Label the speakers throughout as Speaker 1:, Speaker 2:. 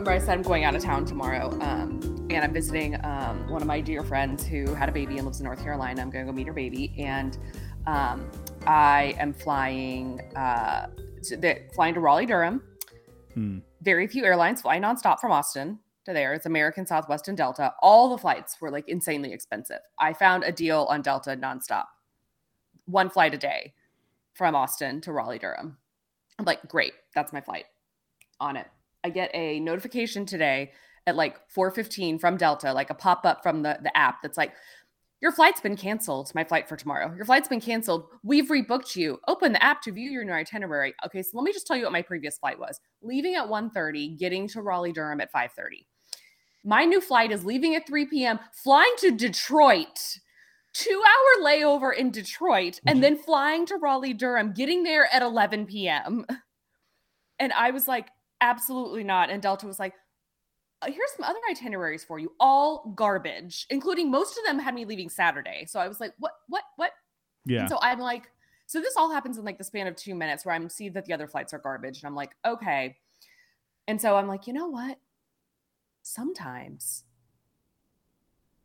Speaker 1: remember I said I'm going out of town tomorrow, um, and I'm visiting um, one of my dear friends who had a baby and lives in North Carolina. I'm going to go meet her baby, and um, I am flying uh, to, the, flying to Raleigh Durham.
Speaker 2: Hmm.
Speaker 1: Very few airlines fly nonstop from Austin to there. It's American, Southwest, and Delta. All the flights were like insanely expensive. I found a deal on Delta nonstop, one flight a day from Austin to Raleigh Durham. I'm like, great, that's my flight on it. I get a notification today at like 4:15 from Delta, like a pop-up from the, the app that's like, your flight's been canceled. My flight for tomorrow. Your flight's been canceled. We've rebooked you. Open the app to view your new itinerary. Okay, so let me just tell you what my previous flight was. Leaving at 1:30, getting to Raleigh Durham at 5:30. My new flight is leaving at 3 p.m., flying to Detroit. Two hour layover in Detroit, and mm-hmm. then flying to Raleigh Durham, getting there at 11 p.m. And I was like, absolutely not. And Delta was like, "Uh, here's some other itineraries for you, all garbage, including most of them had me leaving Saturday. So I was like, what, what, what?
Speaker 2: Yeah.
Speaker 1: And so I'm like, so this all happens in like the span of two minutes where I'm see that the other flights are garbage. And I'm like, okay. And so I'm like, you know what? Sometimes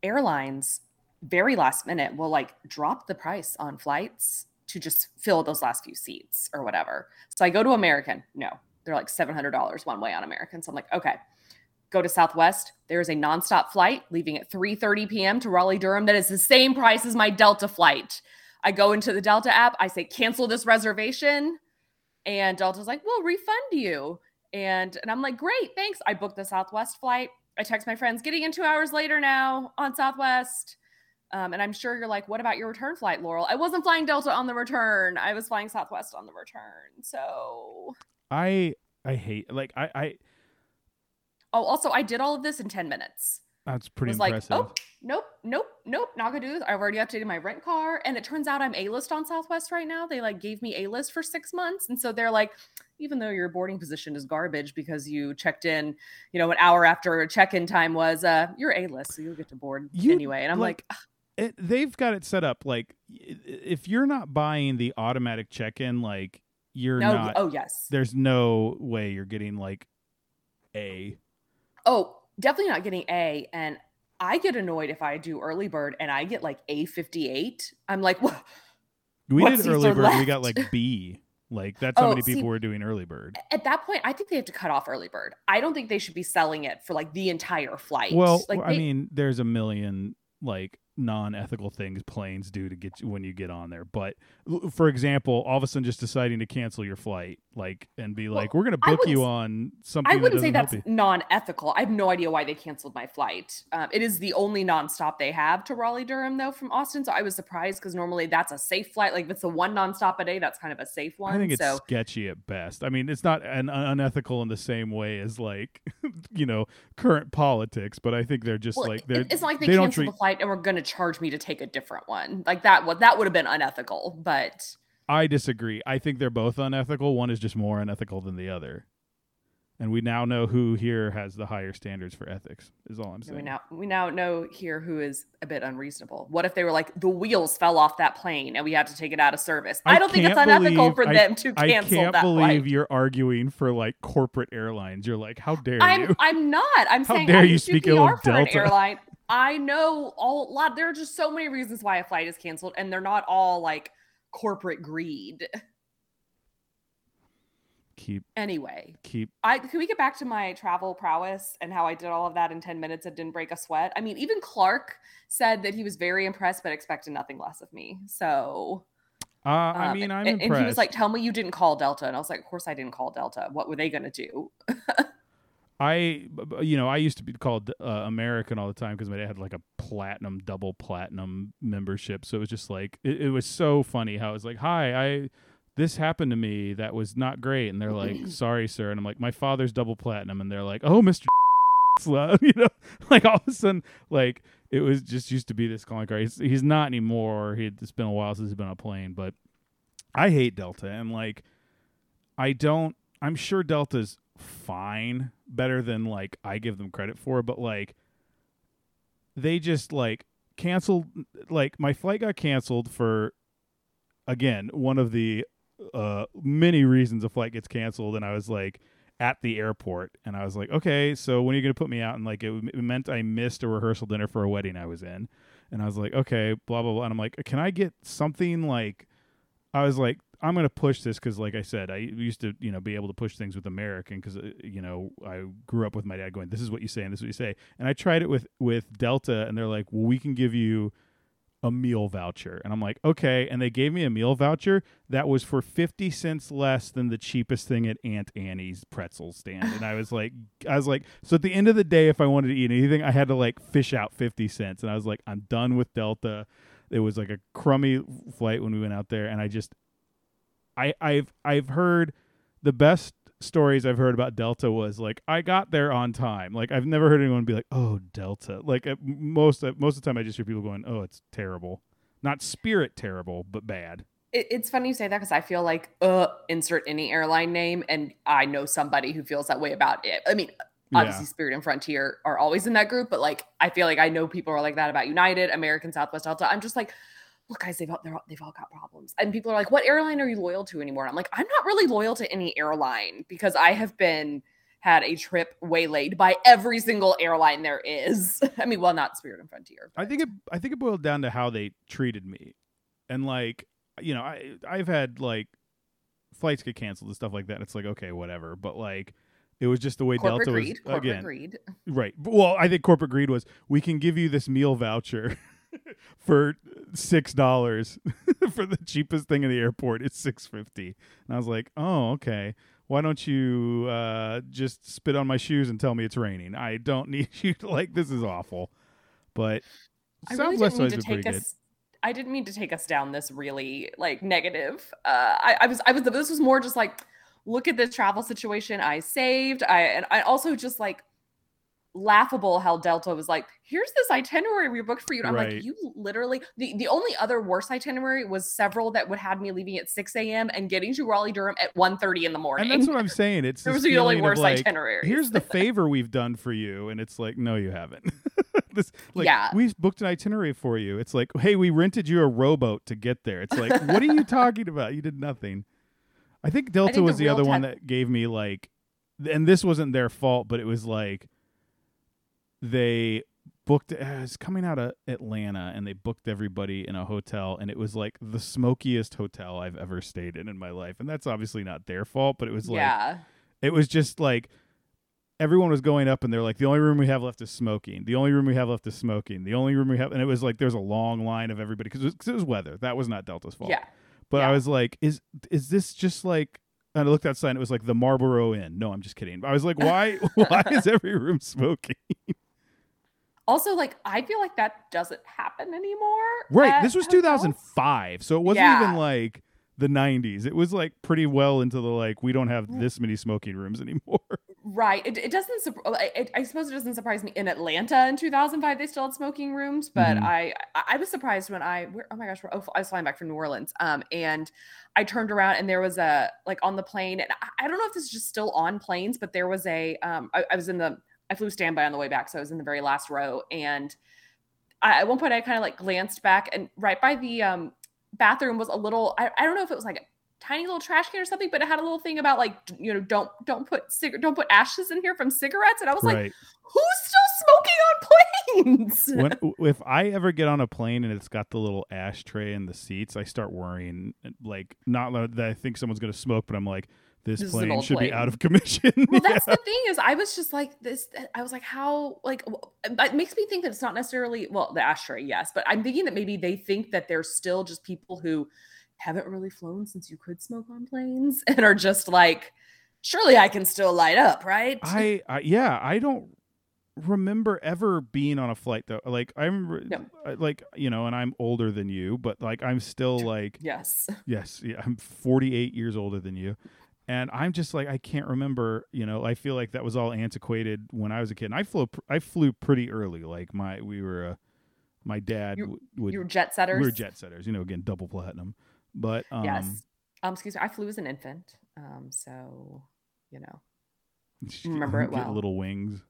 Speaker 1: airlines very last minute will like drop the price on flights to just fill those last few seats or whatever. So I go to American. No, they're like $700 one way on American. So I'm like, okay. Go to Southwest. There is a nonstop flight leaving at 3:30 p.m. to Raleigh Durham that is the same price as my Delta flight. I go into the Delta app. I say cancel this reservation, and Delta's like, "We'll refund you." And and I'm like, "Great, thanks." I booked the Southwest flight. I text my friends, getting in two hours later now on Southwest. Um, and I'm sure you're like, what about your return flight, Laurel? I wasn't flying Delta on the return. I was flying Southwest on the return. So,
Speaker 2: I I hate like I I
Speaker 1: oh, also, I did all of this in 10 minutes.
Speaker 2: that's pretty
Speaker 1: was
Speaker 2: impressive.
Speaker 1: like, oh, nope, nope, nope, not gonna do this. I've already updated my rent car. And it turns out I'm A list on Southwest right now. They like gave me A list for six months. And so they're like, even though your boarding position is garbage because you checked in, you know, an hour after check in time was, uh, you're A list. So you'll get to board
Speaker 2: You,
Speaker 1: anyway. And I'm
Speaker 2: like,
Speaker 1: like,
Speaker 2: it, they've got it set up like if you're not buying the automatic check-in like you're
Speaker 1: no,
Speaker 2: not
Speaker 1: oh, yes.
Speaker 2: there's no way you're getting like a
Speaker 1: Oh, definitely not getting A. And I get annoyed if I do early bird and I get like A 58. I'm like, what?
Speaker 2: we
Speaker 1: What
Speaker 2: did early bird we got like b like that's how
Speaker 1: Oh,
Speaker 2: many
Speaker 1: see-
Speaker 2: people were doing early bird
Speaker 1: At that point, I think they have to cut off early bird. I don't think they should be selling it for like the entire flight.
Speaker 2: well
Speaker 1: like
Speaker 2: i
Speaker 1: they-
Speaker 2: mean there's a million like non-ethical things planes do to get you when you get on there but for example all of a sudden just deciding to cancel your flight like and be
Speaker 1: Well,
Speaker 2: like we're gonna book you on something
Speaker 1: I wouldn't
Speaker 2: that
Speaker 1: say that's
Speaker 2: you.
Speaker 1: non-ethical. I have no idea why they canceled my flight. Um, it is the only nonstop they have to Raleigh Durham though from Austin, so I was surprised because normally that's a safe flight. Like if it's the one nonstop a day, that's kind of a safe one.
Speaker 2: I think it's
Speaker 1: so
Speaker 2: sketchy at best. I mean, it's not an unethical in the same way as like, you know, current politics, but I think they're just
Speaker 1: well,
Speaker 2: like they're
Speaker 1: it's not like they,
Speaker 2: they
Speaker 1: canceled
Speaker 2: treat-
Speaker 1: the flight and we're going to charge me to take a different one. Like that would that would have been unethical. But
Speaker 2: I disagree. I think they're both unethical. One is just more unethical than the other. And we now know who here has the higher standards for ethics. Is all I'm saying.
Speaker 1: we now we now know here who is a bit unreasonable. What if they were like the wheels fell off that plane and we had to take it out of service? I, don't think it's unethical
Speaker 2: believe-
Speaker 1: for
Speaker 2: I-
Speaker 1: them to
Speaker 2: I can't believe
Speaker 1: flight.
Speaker 2: you're arguing for like corporate airlines. You're like, how dare
Speaker 1: I'm
Speaker 2: you?
Speaker 1: I'm not. I'm
Speaker 2: How
Speaker 1: saying
Speaker 2: dare
Speaker 1: I
Speaker 2: you speak ill of
Speaker 1: PR for an
Speaker 2: Delta.
Speaker 1: airline. I know all a lot. There are just so many reasons why a flight is canceled, and they're not all like corporate greed.
Speaker 2: keep
Speaker 1: Anyway,
Speaker 2: keep
Speaker 1: I can we get back to my travel prowess and how I did all of that in 10 minutes and didn't break a sweat? I mean, even Clark said that he was very impressed but expected nothing less of me. So
Speaker 2: uh, I
Speaker 1: um,
Speaker 2: mean, I'm
Speaker 1: and,
Speaker 2: impressed.
Speaker 1: and he was like, Tell me you didn't call Delta. And I was like, Of course I didn't call Delta. What were they gonna do?
Speaker 2: I, you know, I used to be called uh, American all the time because I had like a platinum, double platinum membership. So it was just like it, it was so funny how it was like, "Hi, I this happened to me that was not great," and they're like, "Sorry, sir," and I'm like, "My father's double platinum," and they're like, "Oh, Mister," you know, like all of a sudden, like it was just used to be this calling card. He's, he's not anymore. He it's been a while since he's been on a plane, but I hate Delta and like I don't. I'm sure Delta's fine, better than like I give them credit for, but like they just like canceled. Like my flight got canceled for again one of the uh many reasons a flight gets canceled, and I was like, at the airport, and I was like, okay, so when are you gonna put me out? And like it, it meant I missed a rehearsal dinner for a wedding I was in, and I was like, okay, blah blah blah, and I'm like, can I get something like? I was like, I'm going to push this because, like I said, I used to, you know, be able to push things with American because, uh, you know, I grew up with my dad going, "This is what you say and this is what you say," and I tried it with with Delta, and they're like, "Well, we can give you." a meal voucher. And I'm like, okay. And they gave me a meal voucher that was for 50 cents less than the cheapest thing at Aunt Annie's pretzel stand. And I was like, I was like, so at the end of the day, if I wanted to eat anything, I had to like fish out 50 cents. And I was like, I'm done with Delta. It was like a crummy flight when we went out there. And I just, I, I've, I've heard the best stories I've heard about Delta was like I got there on time. Like I've never heard anyone be like, "Oh, Delta." Like at most most of the time, I just hear people going, "Oh, it's terrible." Not Spirit terrible, but bad.
Speaker 1: It, it's funny you say that because I feel like uh insert any airline name, and I know somebody who feels that way about it. I mean. Obviously, yeah. Spirit and Frontier are always in that group, but like I feel like I know people are like that about United, American, Southwest, Delta. I'm just like, look, guys, they've all, they've all got problems. And people are like, what airline are you loyal to anymore? And I'm like, I'm not really loyal to any airline because I have been had a trip waylaid by every single airline there is. I mean, well, not Spirit and Frontier.
Speaker 2: But. I think it I think it boiled down to how they treated me. And like, you know, I I've had like flights get canceled and stuff like that. It's like, okay, whatever. But like it was just the way
Speaker 1: corporate
Speaker 2: Delta
Speaker 1: greed,
Speaker 2: was
Speaker 1: again.
Speaker 2: Greed. Right. Well, I think corporate greed was we can give you this meal voucher for six dollars for the cheapest thing in the airport. It's six fifty, and I was like, "Oh, okay. Why don't you uh, just spit on my shoes and tell me it's raining? I don't need you. To, like, this is awful." But
Speaker 1: I really didn't mean to take us. Good. I didn't mean to take us down this really like negative. Uh, I, I was, I was. This was more just like, look at this travel situation I saved. I and I also just like laughable how Delta was like, here's this itinerary we booked for you. And I'm right. like, you literally the, the only other worse itinerary was several that would have me leaving at 6 a.m. and getting to Raleigh Durham at 1 30 in the morning.
Speaker 2: And that's what I'm saying. It's
Speaker 1: was the only worst like, itinerary.
Speaker 2: Here's the favor we've done for you. And it's like, no, you haven't. this like yeah. we booked an itinerary for you. It's like, hey, we rented you a rowboat to get there. It's like, what are you talking about? You did nothing. I think Delta I think was the, the other one that gave me like and this wasn't their fault, but it was like they booked uh, it was coming out of Atlanta and they booked everybody in a hotel and it was like the smokiest hotel I've ever stayed in in my life and that's obviously not their fault but it was like yeah. it was just like everyone was going up and they're like the only room we have left is smoking the only room we have left is smoking the only room we have and it was like there's a long line of everybody because it, it, was weather that was not Delta's fault
Speaker 1: yeah
Speaker 2: but
Speaker 1: yeah.
Speaker 2: I was like is is this just like and I looked outside and it was like the Marlboro Inn. No, I'm just kidding. I was like, why? why is every room smoking?
Speaker 1: Also, like I feel like that doesn't happen anymore.
Speaker 2: Right. This was 2005, so it wasn't yeah. even like the 90s. It was like pretty well into the like we don't have this many smoking rooms anymore.
Speaker 1: Right. It, it doesn't. It, I suppose it doesn't surprise me. In Atlanta in 2005, they still had smoking rooms, but mm-hmm. I I was surprised when I oh my gosh, oh, I was flying back from New Orleans, um, and I turned around and there was a like on the plane, and I, I don't know if this is just still on planes, but there was a um, I, I was in the I flew standby on the way back, so I was in the very last row. And I, at one point, I kind of like glanced back, and right by the um, bathroom was a little. I, I don't know if it was like a tiny little trash can or something, but it had a little thing about like you know don't don't put cig- don't put ashes in here from cigarettes. And I was right. like, who's still smoking on planes?
Speaker 2: when, if I ever get on a plane and it's got the little ashtray in the seats, I start worrying. Like not that I think someone's gonna smoke, but I'm like this, this plane should plane. be out of commission.
Speaker 1: well, that's yeah. the thing is, I was just like this. I was like, how? Like, uh, it makes me think that it's not necessarily well, the ashtray, yes, but I'm thinking that maybe they think that there's still just people who haven't really flown since you could smoke on planes and are just like, surely I can still light up, right?
Speaker 2: I, I yeah, I don't remember ever being on a flight though. Like I'm no. Uh, like you know, and I'm older than you, but like I'm still like
Speaker 1: yes,
Speaker 2: yes, yeah, I'm 48 years older than you and I'm just like I can't remember. You know, I feel like that was all antiquated when I was a kid. And I flew I flew pretty early. Like my we were uh, my dad
Speaker 1: you,
Speaker 2: would
Speaker 1: you were jet setters.
Speaker 2: We were jet setters. You know, again double platinum. But um,
Speaker 1: yes, um, excuse me. I flew as an infant, um, so you know, remember it well.
Speaker 2: Little wings.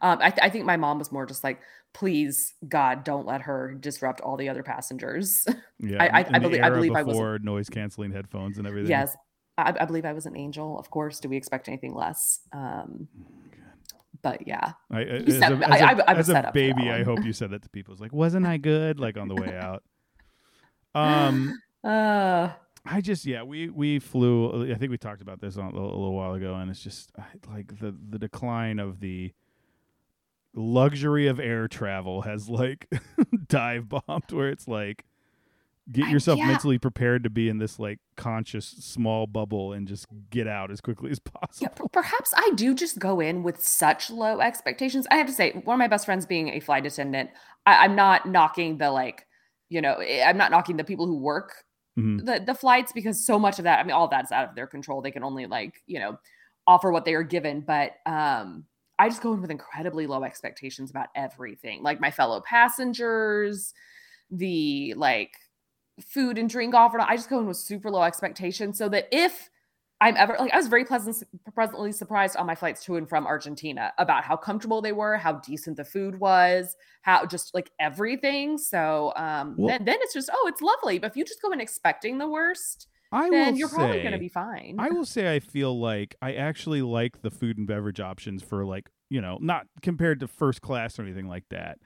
Speaker 1: Um, I, th- I think my mom was more just like, please, God, don't let her disrupt all the other passengers.
Speaker 2: Yeah, I, I, I believe I believe I was
Speaker 1: noise
Speaker 2: canceling headphones and everything.
Speaker 1: Yes, I, I believe I was an angel. Of course, do we expect anything less? Um, but yeah,
Speaker 2: I,
Speaker 1: You
Speaker 2: as
Speaker 1: set-
Speaker 2: a,
Speaker 1: I-
Speaker 2: as a-
Speaker 1: I- I was
Speaker 2: as a
Speaker 1: set up for that
Speaker 2: baby, I hope you said that to people. It's like, wasn't I good? Like on the way out. Um,
Speaker 1: uh,
Speaker 2: I just yeah, we we flew. I think we talked about this on, a, little, a little while ago, and it's just like the the decline of the luxury of air travel has like dive bombed, where it's like get
Speaker 1: I-
Speaker 2: yourself
Speaker 1: yeah.
Speaker 2: mentally prepared to be in this like conscious small bubble and just get out as quickly as possible.
Speaker 1: yeah, perhaps I do just go in with such low expectations. I have to say, one of my best friends being a flight attendant, I, I'm not knocking the like, you know, eh, I'm not knocking the people who work
Speaker 2: Mhm.
Speaker 1: the the flights because so much of that, I mean, all that's out of their control. They can only like, you know, offer what they are given. But um, I just go in with incredibly low expectations about everything, like my fellow passengers, the like food and drink offered. I just go in with super low expectations so that if I'm ever like I was very pleasant, pleasantly surprised on my flights to and from Argentina about how comfortable they were, how decent the food was, how just like everything. So um,
Speaker 2: Well-
Speaker 1: then then it's just oh it's lovely. But if you just go in expecting the worst,
Speaker 2: I
Speaker 1: then you're probably going to be fine.
Speaker 2: I will say I feel like I actually like the food and beverage options for like, you know, not compared to first class or anything like that.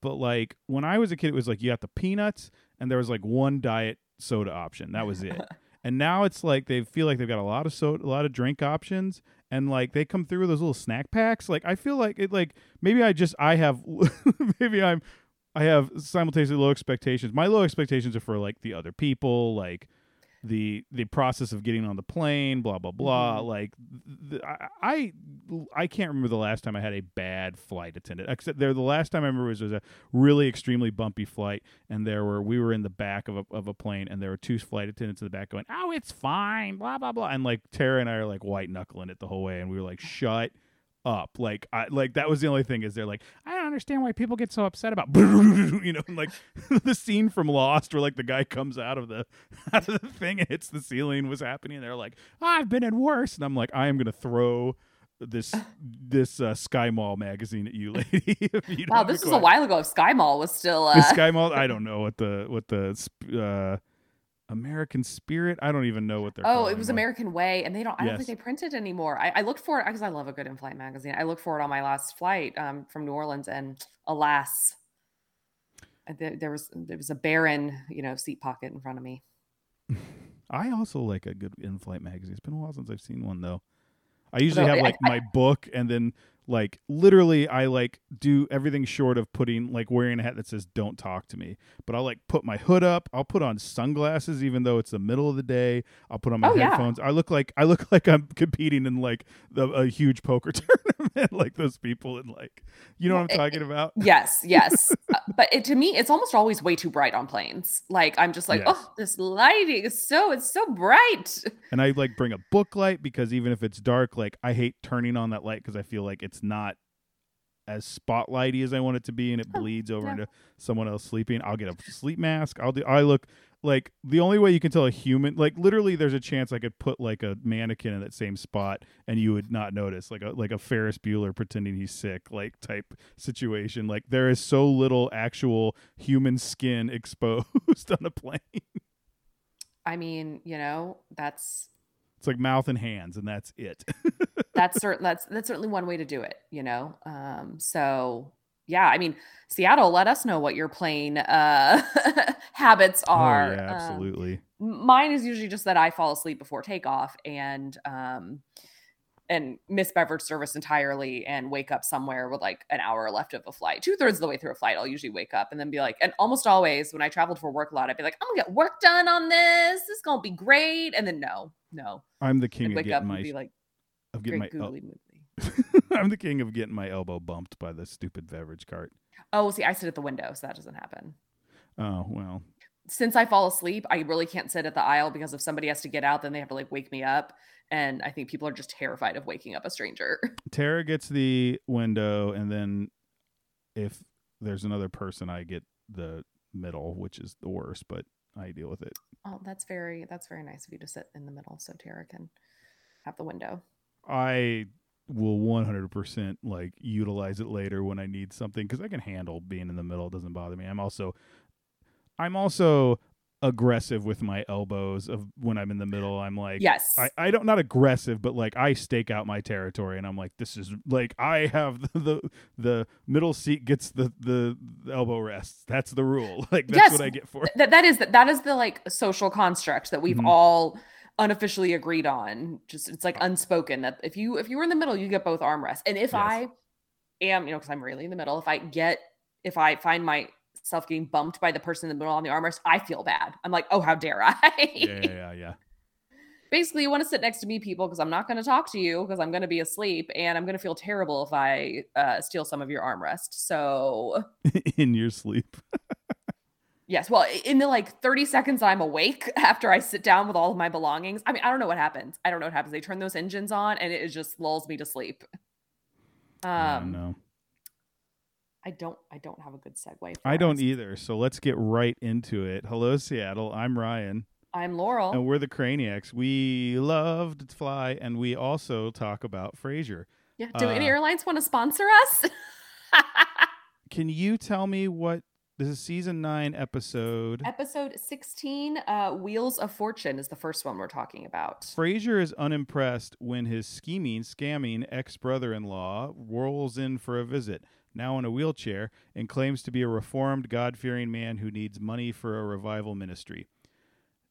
Speaker 2: But like when I was a kid, it was like you got the peanuts and there was like one diet soda option. That was it. and now it's like they feel like they've got a lot of soda, a lot of drink options, and like they come through with those little snack packs. Like I feel like it. Like maybe I just I have maybe I'm I have simultaneously low expectations. My low expectations are for like the other people, like the the process of getting on the plane, blah blah blah.
Speaker 1: Mhm.
Speaker 2: Like th- I, I can't remember the last time I had a bad flight attendant. Except there, the last time I remember was, was a really extremely bumpy flight, and there were we were in the back of a of a plane, and there were two flight attendants in the back going, "Oh, it's fine," blah blah blah, and like Tara and I are like white knuckling it the whole way, and we were like, "Shut." up like I like that was the only thing is they're like I don't understand why people get so upset about you know like the scene from Lost where like the guy comes out of the out of the thing and hits the ceiling was happening. They're like I've been in worse and I'm like I am gonna throw this this uh, Sky Mall magazine at you lady if you
Speaker 1: wow, this was a while ago. If Sky Mall was still uh,
Speaker 2: Sky Mall I don't know what the what the uh American Spirit I don't even know what they're
Speaker 1: Oh, it was. American Way, and they don't. I don't think they print it anymore. I, I looked for it because I love a good in-flight magazine. I looked for it on my last flight um, from New Orleans, and alas, uh, there, there was there was a barren, you know, seat pocket in front of me.
Speaker 2: I also like a good in-flight magazine. It's been a while since I've seen one though. I usually
Speaker 1: No,
Speaker 2: have
Speaker 1: I-
Speaker 2: like
Speaker 1: I-
Speaker 2: my book and then like literally I like do everything short of putting like wearing a hat that says don't talk to me. But I'll like put my hood up, I'll put on sunglasses even though it's the middle of the day. I'll put on my
Speaker 1: Oh, yeah.
Speaker 2: headphones. I look like I look like I'm competing in like the, a huge poker tournament like those people in like you know what I'm
Speaker 1: it-
Speaker 2: talking about?
Speaker 1: Yes, yes, Uh, but it, to me, it's almost always way too bright on planes. Like I'm just like,
Speaker 2: Yes.
Speaker 1: oh, this lighting is so it's so bright.
Speaker 2: And I like bring a book light because even if it's dark, like I hate turning on that light because I feel like it's not as spotlighty as I want it to be, and it
Speaker 1: Oh,
Speaker 2: bleeds over into someone else sleeping. I'll get a sleep mask. I'll do. I look like the only way you can tell a human, like literally, there's a chance I could put like a mannequin in that same spot and you would not notice, like a like a Ferris Bueller pretending he's sick, like type situation. Like there is so little actual human skin exposed on a plane.
Speaker 1: I mean, you know, that's
Speaker 2: It's like mouth and hands, and that's it.
Speaker 1: that's certain that's that's certainly one way to do it you know? Um so yeah i mean seattle let us know what your plane uh habits are.
Speaker 2: Oh, yeah,
Speaker 1: Um,
Speaker 2: absolutely.
Speaker 1: m- mine is usually just that i fall asleep before takeoff and um and miss beverage service entirely and wake up somewhere with like an hour left of a flight. Two thirds of the way through a flight i'll usually wake up and then be like and almost always when i traveled for work a lot i'd be like i'm gonna get work done on this. This is gonna be great. And then no no.
Speaker 2: I'm the
Speaker 1: i'd
Speaker 2: king of
Speaker 1: wake up
Speaker 2: getting
Speaker 1: and
Speaker 2: my
Speaker 1: be like
Speaker 2: of getting my
Speaker 1: great
Speaker 2: el-
Speaker 1: googly movie
Speaker 2: I'm the king of getting my elbow bumped by the stupid beverage cart.
Speaker 1: Oh, see, I sit at the window, so that doesn't happen.
Speaker 2: Oh well,
Speaker 1: Since I fall asleep, I really can't sit at the aisle because if somebody has to get out, then they have to like wake me up. And I think people are just terrified of waking up a stranger.
Speaker 2: Tara gets the window, and then if there's another person, I get the middle, which is the worst, but I deal with it.
Speaker 1: Oh, that's very that's very nice of you to sit in the middle so Tara can have the window.
Speaker 2: I will 100% like utilize it later when I need something because I can handle being in the middle. It doesn't bother me. I'm also, I'm also aggressive with my elbows of when I'm in the middle. I'm like,
Speaker 1: Yes.
Speaker 2: I, I don't not aggressive, but like I stake out my territory, and I'm like, this is like I have the the, the middle seat gets the, the the elbow rests. That's the rule. Like that's
Speaker 1: Yes.
Speaker 2: what I get for.
Speaker 1: that that is that is the like social construct that we've
Speaker 2: Mhm.
Speaker 1: all unofficially agreed on just it's like unspoken that if you if you were in the middle you get both armrests and if
Speaker 2: Yes.
Speaker 1: i am you know because i'm really in the middle if i get if i find myself getting bumped by the person in the middle on the armrest i feel bad i'm like oh how dare i
Speaker 2: Yeah, yeah, yeah, yeah.
Speaker 1: basically you want to sit next to me people because i'm not going to talk to you because i'm going to be asleep and i'm going to feel terrible if i uh, steal some of your armrest so
Speaker 2: in your sleep.
Speaker 1: Yes. Well, in the like 30 seconds I'm awake after I sit down with all of my belongings, I mean, I don't know what happens. I don't know what happens. They turn those engines on and it just lulls me to sleep.
Speaker 2: I
Speaker 1: Um,
Speaker 2: don't know.
Speaker 1: I don't, I don't have a good segue. For
Speaker 2: I don't
Speaker 1: us.
Speaker 2: either. So let's get right into it. Hello, Seattle. I'm Ryan,
Speaker 1: I'm Laurel.
Speaker 2: and we're the Craniacs. We love to fly, and we also talk about Frasier.
Speaker 1: yeah. Do any
Speaker 2: uh,
Speaker 1: airlines want to sponsor us?
Speaker 2: Can you tell me what this is? Season nine episode.
Speaker 1: Episode 16, uh, Wheels of Fortune is the first one we're talking about.
Speaker 2: Frasier is unimpressed when his scheming, scamming ex brother in law rolls in for a visit, now in a wheelchair, and claims to be a reformed, God fearing man who needs money for a revival ministry.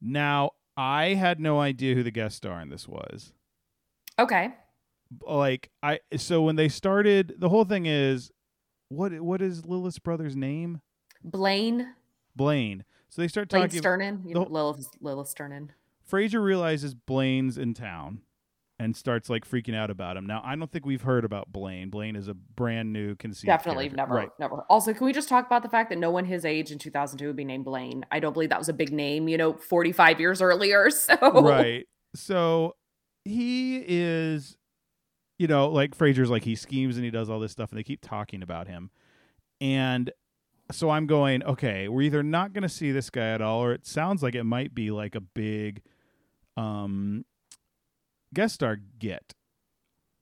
Speaker 2: Now, I had no idea who the guest star in this was.
Speaker 1: Okay.
Speaker 2: Like, I so when they started, the whole thing is what what is Lilith's brother's name?
Speaker 1: Blaine,
Speaker 2: Blaine. So they start
Speaker 1: Blaine
Speaker 2: talking.
Speaker 1: Sternin. You know, Lilith, Lilith Sternin.
Speaker 2: Frasier realizes Blaine's in town and starts like freaking out about him. Now, I don't think we've heard about Blaine. Blaine is a brand new conceived.
Speaker 1: Definitely
Speaker 2: character.
Speaker 1: never,
Speaker 2: Right.
Speaker 1: never. Also, can we just talk about the fact that no one his age in 2002 would be named Blaine? I don't believe that was a big name, you know, 45 years earlier. So,
Speaker 2: Right. So he is, you know, like Frasier's like he schemes and he does all this stuff and they keep talking about him. And so I'm going, okay, we're either not going to see this guy at all or it sounds like it might be like a big um guest star get.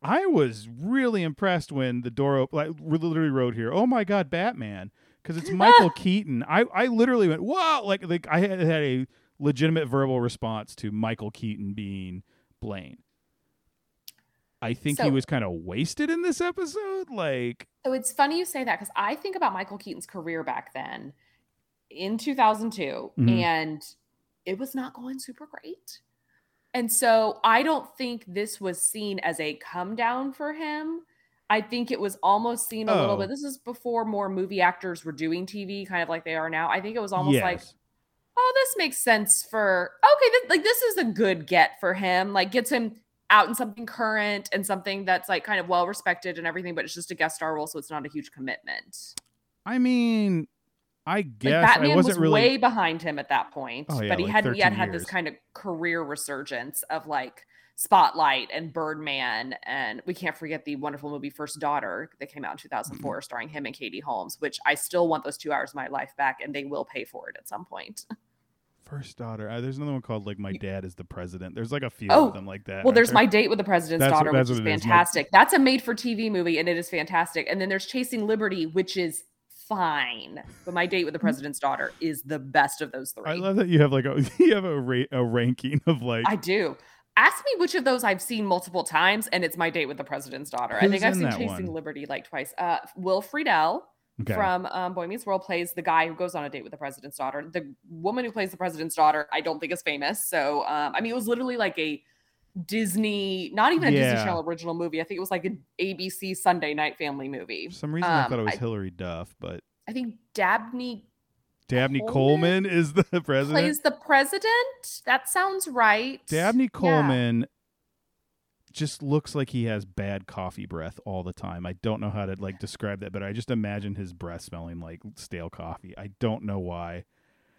Speaker 2: I was really impressed when the door opened. Like, we literally wrote here, "Oh my god, Batman!" Because it's Michael Keaton. I, I literally went, "Whoa!" Like like I had, had a legitimate verbal response to Michael Keaton being Blaine. I think he was kind of wasted in this episode. Like,
Speaker 1: so it's funny you say that because I think about Michael Keaton's career back then in 2002,
Speaker 2: Mhm.
Speaker 1: and it was not going super great. And so I don't think this was seen as a come down for him. I think it was almost seen a little
Speaker 2: Oh.
Speaker 1: bit. This is before more movie actors were doing TV, kind of like they are now. I think it was almost like oh, this makes sense for okay, this, like this is a good get for him. Like gets him out in something current and something that's like kind of well respected and everything, but it's just a guest star role, so it's not a huge commitment.
Speaker 2: I mean, I
Speaker 1: Like
Speaker 2: guess
Speaker 1: Batman
Speaker 2: I wasn't
Speaker 1: was
Speaker 2: really.
Speaker 1: way behind him at that point,
Speaker 2: Oh, yeah,
Speaker 1: but he
Speaker 2: like
Speaker 1: had he had
Speaker 2: 13
Speaker 1: had this kind of career resurgence of like Spotlight and Birdman, and we can't forget the wonderful movie First Daughter that came out in 2004,
Speaker 2: Mm-hmm.
Speaker 1: starring him and Katie Holmes, which I still want those two hours of my life back, and they will pay for it at some point.
Speaker 2: First daughter. Uh, there's another one called like My Dad is the President. There's like a few
Speaker 1: Oh,
Speaker 2: of them like that.
Speaker 1: Well, there's
Speaker 2: there?
Speaker 1: My Date with the President's
Speaker 2: That's
Speaker 1: Daughter,
Speaker 2: that's
Speaker 1: which is
Speaker 2: it is,
Speaker 1: fantastic. That's a made for TV movie and it is fantastic. And then there's Chasing Liberty, which is fine. But My Date with the President's Daughter is the best of those three.
Speaker 2: I love that you have like a you have a rate a ranking of like
Speaker 1: I do. Ask me which of those I've seen multiple times, and it's My Date with the President's Daughter. I think I've seen Chasing
Speaker 2: one?
Speaker 1: Liberty like twice. Uh, Will Friedle
Speaker 2: okay.
Speaker 1: from um, Boy Meets World plays the guy who goes on a date with the president's daughter. The woman who plays the president's daughter, I don't think is famous. So, um, I mean, it was literally like a Disney, not even a
Speaker 2: Yeah.
Speaker 1: Disney Channel original movie. I think it was like an ABC Sunday night family movie.
Speaker 2: For some reason I
Speaker 1: um,
Speaker 2: thought it was
Speaker 1: I-
Speaker 2: Hilary Duff, but
Speaker 1: I think Dabney
Speaker 2: Dabney
Speaker 1: Coleman
Speaker 2: Coleman is the president.
Speaker 1: plays the president. That sounds right.
Speaker 2: Dabney
Speaker 1: Yeah.
Speaker 2: Just looks like he has bad coffee breath all the time. I don't know how to like describe that, but I just imagine his breath smelling like stale coffee. I don't know why.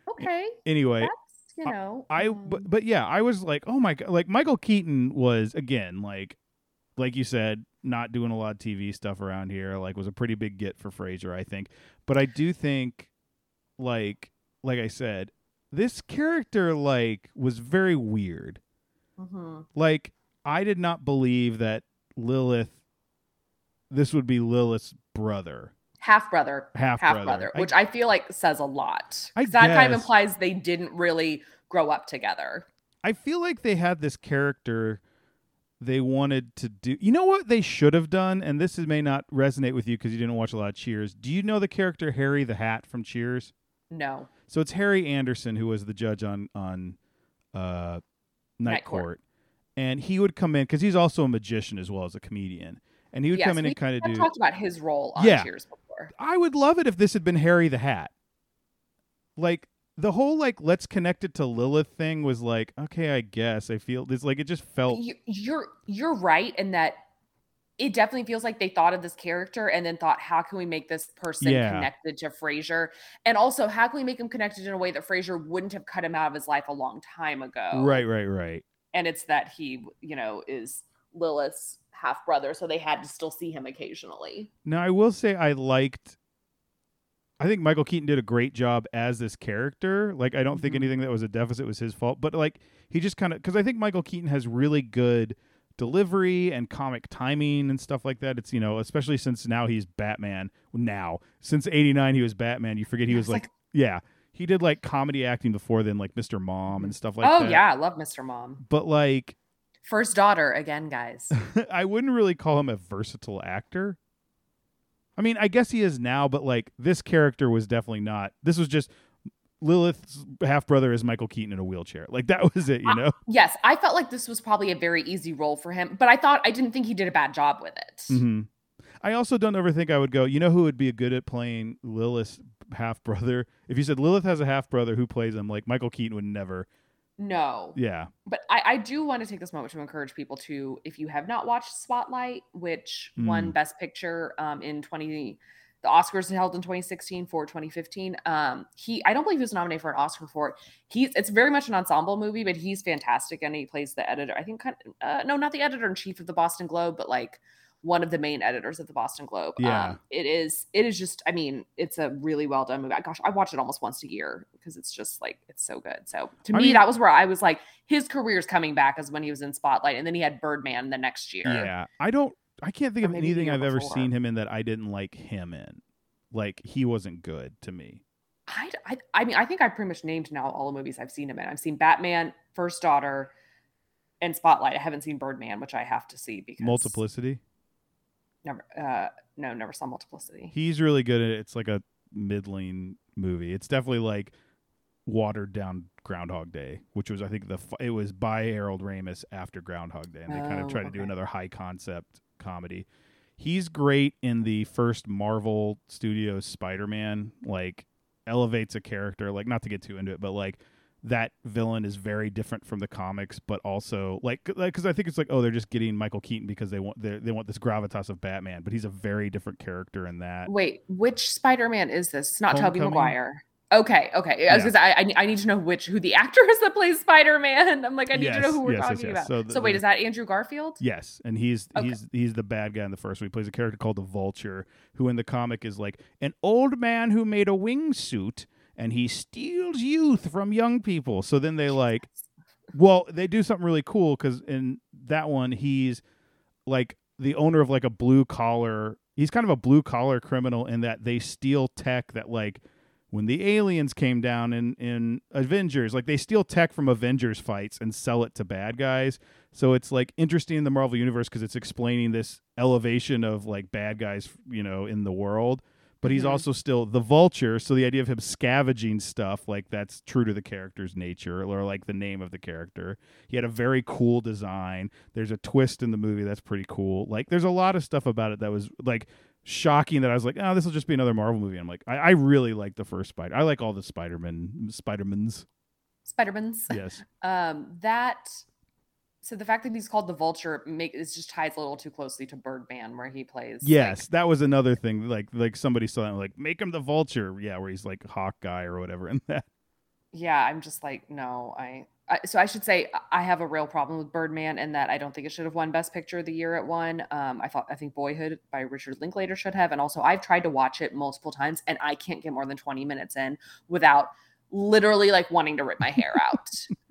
Speaker 1: Okay.
Speaker 2: Anyway,
Speaker 1: That's, you know.
Speaker 2: I
Speaker 1: um,
Speaker 2: but, but yeah, I was like, oh my god, like Michael Keaton was again like like you said, not doing a lot of TV stuff around here. Like was a pretty big get for Frasier, I think. But I do think like like I said, this character like was very weird.
Speaker 1: mhm.
Speaker 2: Like I did not believe that Lilith this would be Lilith's brother.
Speaker 1: half brother,
Speaker 2: half
Speaker 1: half
Speaker 2: brother,
Speaker 1: brother,
Speaker 2: I-
Speaker 1: which I, feel like says a lot.
Speaker 2: I
Speaker 1: that kind of implies they didn't really grow up together.
Speaker 2: I feel like they had this character they wanted to do. You know what they should have done, and this is, may not resonate with you because you didn't watch a lot of Cheers. Do you know the character Harry the Hat from Cheers?
Speaker 1: No.
Speaker 2: So it's Harry Anderson who was the judge on on uh, Night,
Speaker 1: Night
Speaker 2: Court.
Speaker 1: Court.
Speaker 2: And he would come in because he's also a magician as well as a comedian, and he would
Speaker 1: Yes,
Speaker 2: come in and kind of do.
Speaker 1: talked about his role on
Speaker 2: Yeah.
Speaker 1: Cheers before.
Speaker 2: I would love it if this had been Harry the Hat. Like the whole like let's connect it to Lilith thing was like okay, I guess I feel this like it just felt
Speaker 1: You, you're you're right in that it definitely feels like they thought of this character and then thought, how can we make this person
Speaker 2: Yeah.
Speaker 1: connected to Frasier? And also, how can we make him connected in a way that Frasier wouldn't have cut him out of his life a long time ago?
Speaker 2: right, right, right.
Speaker 1: And it's that he, you know, is Lilith's half brother, so they had to still see him occasionally.
Speaker 2: Now I will say I liked. I think Michael Keaton did a great job as this character. Like I don't think
Speaker 1: Mhm.
Speaker 2: anything that was a deficit was his fault, but like he just kind of because I think Michael Keaton has really good delivery and comic timing and stuff like that. It's you know especially since now he's Batman. Now since '89 he was Batman. You forget he
Speaker 1: Yeah,
Speaker 2: was
Speaker 1: it's
Speaker 2: like, yeah he did like comedy acting before then like Mr. Mom and stuff like
Speaker 1: oh
Speaker 2: that.
Speaker 1: Oh yeah, I love Mr. Mom.
Speaker 2: but like
Speaker 1: First daughter again, guys.
Speaker 2: I wouldn't really call him a versatile actor. I mean, I guess he is now, but like this character was definitely not. This was just Lilith's half brother is Michael Keaton in a wheelchair. Like that was it, you know?
Speaker 1: yes, I felt like this was probably a very easy role for him, but I thought I didn't think he did a bad job with it.
Speaker 2: hmm I also don't ever think I would go, you know who would be good at playing Lilith's half brother? If you said Lilith has a half brother who plays him, like Michael Keaton would never.
Speaker 1: No.
Speaker 2: Yeah.
Speaker 1: But I, I do want to take this moment to encourage people to, if you have not watched Spotlight, which won
Speaker 2: Mm.
Speaker 1: Best Picture um, in 20, the Oscars held in 2016 for 2015. Um, he, I don't believe he was nominated for an Oscar for it. He's, it's very much an ensemble movie, but he's fantastic, and he plays the editor. I think, kind of, uh, no, not the editor in chief of the Boston Globe, but like one of the main editors of the Boston Globe.
Speaker 2: Yeah.
Speaker 1: Um, it is, it is just, I mean, it's a really well done movie. Gosh, I watch it almost once a year because it's just like it's so good. So to
Speaker 2: I
Speaker 1: me,
Speaker 2: mean-
Speaker 1: that was where I was like, his career's coming back as when he was in Spotlight, and then he had Birdman the next year.
Speaker 2: Yeah. I don't, I can't think of anything I've ever seen him in that I didn't like him in. Like he wasn't good to me.
Speaker 1: I, I, I mean, I think I pretty much named now all the movies I've seen him in. I've seen Batman, First Daughter, and Spotlight. I haven't seen Birdman, which I have to see because
Speaker 2: Multiplicity.
Speaker 1: Never, uh, no, never saw Multiplicity.
Speaker 2: He's really good at it. It's like a middling movie. It's definitely like watered down Groundhog Day, which was I think the it was by Harold Ramis after Groundhog Day, and they kind of
Speaker 1: Oh,
Speaker 2: tried to do another high concept comedy. He's great in the first Marvel Studios Spider-Man. Like elevates a character. Like not to get too into it, but like that villain is very different from the comics, but also like because I think it's like oh they're just getting Michael Keaton because they want they they want this gravitas of Batman, but he's a very different character in that.
Speaker 1: Wait, which Spider-Man is this? It's not Tobey
Speaker 2: Homecoming?
Speaker 1: Maguire. Okay, okay. I was
Speaker 2: Yeah.
Speaker 1: gonna say, I, I, I need to know which who the actor is that plays Spider-Man. I'm like, I need to know who we're
Speaker 2: yes, yes,
Speaker 1: talking
Speaker 2: yes.
Speaker 1: about.
Speaker 2: So
Speaker 1: So, wait,
Speaker 2: the-
Speaker 1: is that Andrew Garfield?
Speaker 2: Yes, and he's
Speaker 1: Okay.
Speaker 2: he's he's the bad guy in the first one. He plays a character called the Vulture, who in the comic is like an old man who made a wingsuit and he steals youth from young people. So then they like, well, they do something really cool because in that one he's like the owner of like a blue collar. He's kind of a blue collar criminal in that they steal tech that like when the aliens came down in in Avengers, like they steal tech from Avengers fights and sell it to bad guys. So it's like interesting in the Marvel universe because it's explaining this elevation of like bad guys, you know, in the world. But he's
Speaker 1: Mhm.
Speaker 2: also still the vulture, so the idea of him scavenging stuff like that's true to the character's nature or like the name of the character. He had a very cool design. There's a twist in the movie that's pretty cool. Like there's a lot of stuff about it that was like shocking that I was like, oh, this will just be another Marvel movie. I'm like, I, I really like the first Spider. I like all the Spider-Man, Spider-Mans.
Speaker 1: Spider-Man's.
Speaker 2: Yes.
Speaker 1: Um, that. So the fact that he's called the Vulture make it just ties a little too closely to Birdman, where he plays. like-
Speaker 2: Yes, that was another thing. Like like somebody saw that like make him the vulture. Yeah, where he's like Hawkeye or whatever in that.
Speaker 1: yeah, I'm just like, no, I, I. So I should say I have a real problem with Birdman and that I don't think it should have won Best Picture of the Year. It won. Um, I thought I think Boyhood by Richard Linklater should have, and also I've tried to watch it multiple times, and I can't get more than 20 minutes in without literally like wanting to rip my hair out.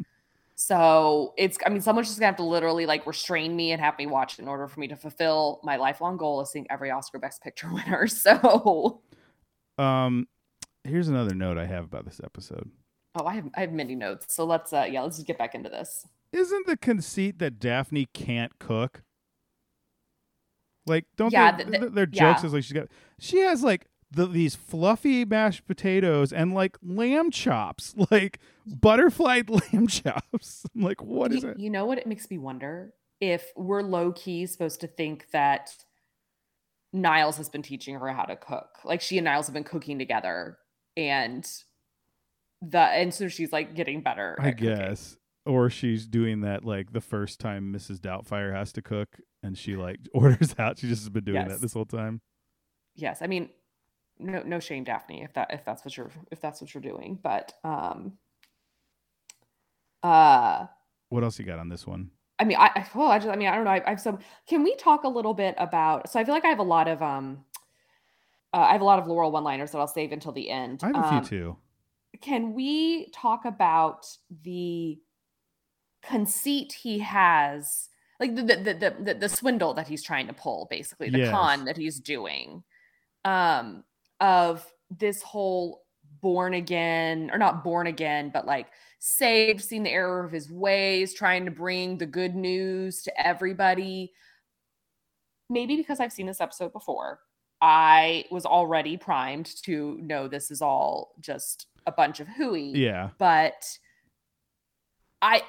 Speaker 1: So it's, I mean, someone's just gonna have to literally like restrain me and have me watch in order for me to fulfill my lifelong goal of seeing every Oscar Best Picture winner. So,
Speaker 2: um, here's another note I have about this episode.
Speaker 1: Oh, I have I have many notes. So let's uh yeah, let's just get back into this.
Speaker 2: Isn't the conceit that Daphne can't cook? Like, don't
Speaker 1: Yeah,
Speaker 2: they,
Speaker 1: th- th-
Speaker 2: th- their
Speaker 1: yeah.
Speaker 2: jokes is like she's got she has like the, these fluffy mashed potatoes and like lamb chops, like butterflied lamb chops. I'm like, what is
Speaker 1: you,
Speaker 2: it?
Speaker 1: you know what it makes me wonder if we're low key supposed to think that Niles has been teaching her how to cook. Like she and Niles have been cooking together and the and so she's like getting better.
Speaker 2: I
Speaker 1: at cooking.
Speaker 2: guess. Or she's doing that like the first time Mrs. Doubtfire has to cook and she like orders out. She just has been doing
Speaker 1: Yes.
Speaker 2: that this whole time.
Speaker 1: Yes. I mean no no shame, Daphne, if that if that's what you're if that's what you're doing. But um uh
Speaker 2: What else you got on this one?
Speaker 1: I mean, I I- well, I just, I mean, I don't know. I, I have some. Can we talk a little bit about? So I feel like I have a lot of um, uh, I have a lot of Laurel one-liners that I'll save until the end.
Speaker 2: I have a
Speaker 1: Um,
Speaker 2: few too.
Speaker 1: Can we talk about the conceit he has, like the the the the, the swindle that he's trying to pull, basically the
Speaker 2: Yes.
Speaker 1: con that he's doing, um, of this whole born again or not born again, but like saved, seen the error of his ways, trying to bring the good news to everybody. Maybe because I've seen this episode before, I was already primed to know this is all just a bunch of hooey.
Speaker 2: Yeah.
Speaker 1: But I,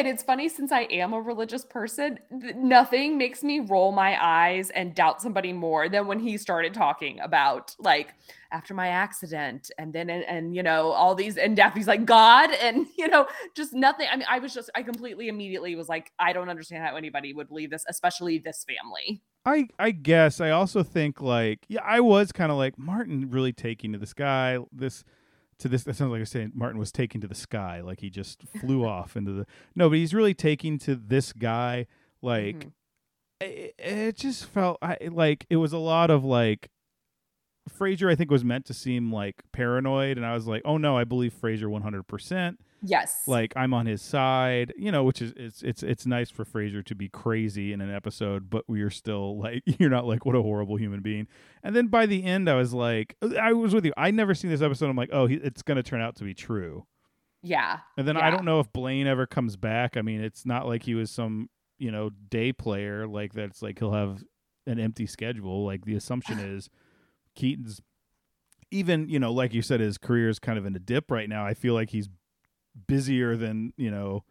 Speaker 1: and it's funny since I am a religious person, th- nothing makes me roll my eyes and doubt somebody more than when he started talking about like after my accident and then and, and you know all these and Daphne's like God and you know just nothing. I mean, I was just I completely immediately was like I don't understand how anybody would believe this, especially this family.
Speaker 2: I I guess I also think like yeah I was kind of like Martin really taking to this guy this to this that sounds like I was saying Martin was taking to the sky like he just flew off into the no but he's really taking to this guy like
Speaker 1: Mhm.
Speaker 2: it, it just felt I, like it was a lot of like Frasier I think was meant to seem like paranoid and I was like oh no I believe Frasier 100%
Speaker 1: Yes.
Speaker 2: like I'm on his side, you know, which is it's it's it's nice for Frasier to be crazy in an episode, but we're still like you're not like what a horrible human being. And then by the end, I was like, I was with you. I never seen this episode. I'm like, oh, he, it's gonna turn out to be true.
Speaker 1: yeah.
Speaker 2: And then I don't know if Blaine ever comes back. I mean, it's not like he was some you know day player like that's like he'll have an empty schedule. Like the assumption is Keaton's even you know like you said his career is kind of in a dip right now. I feel like he's busier than you know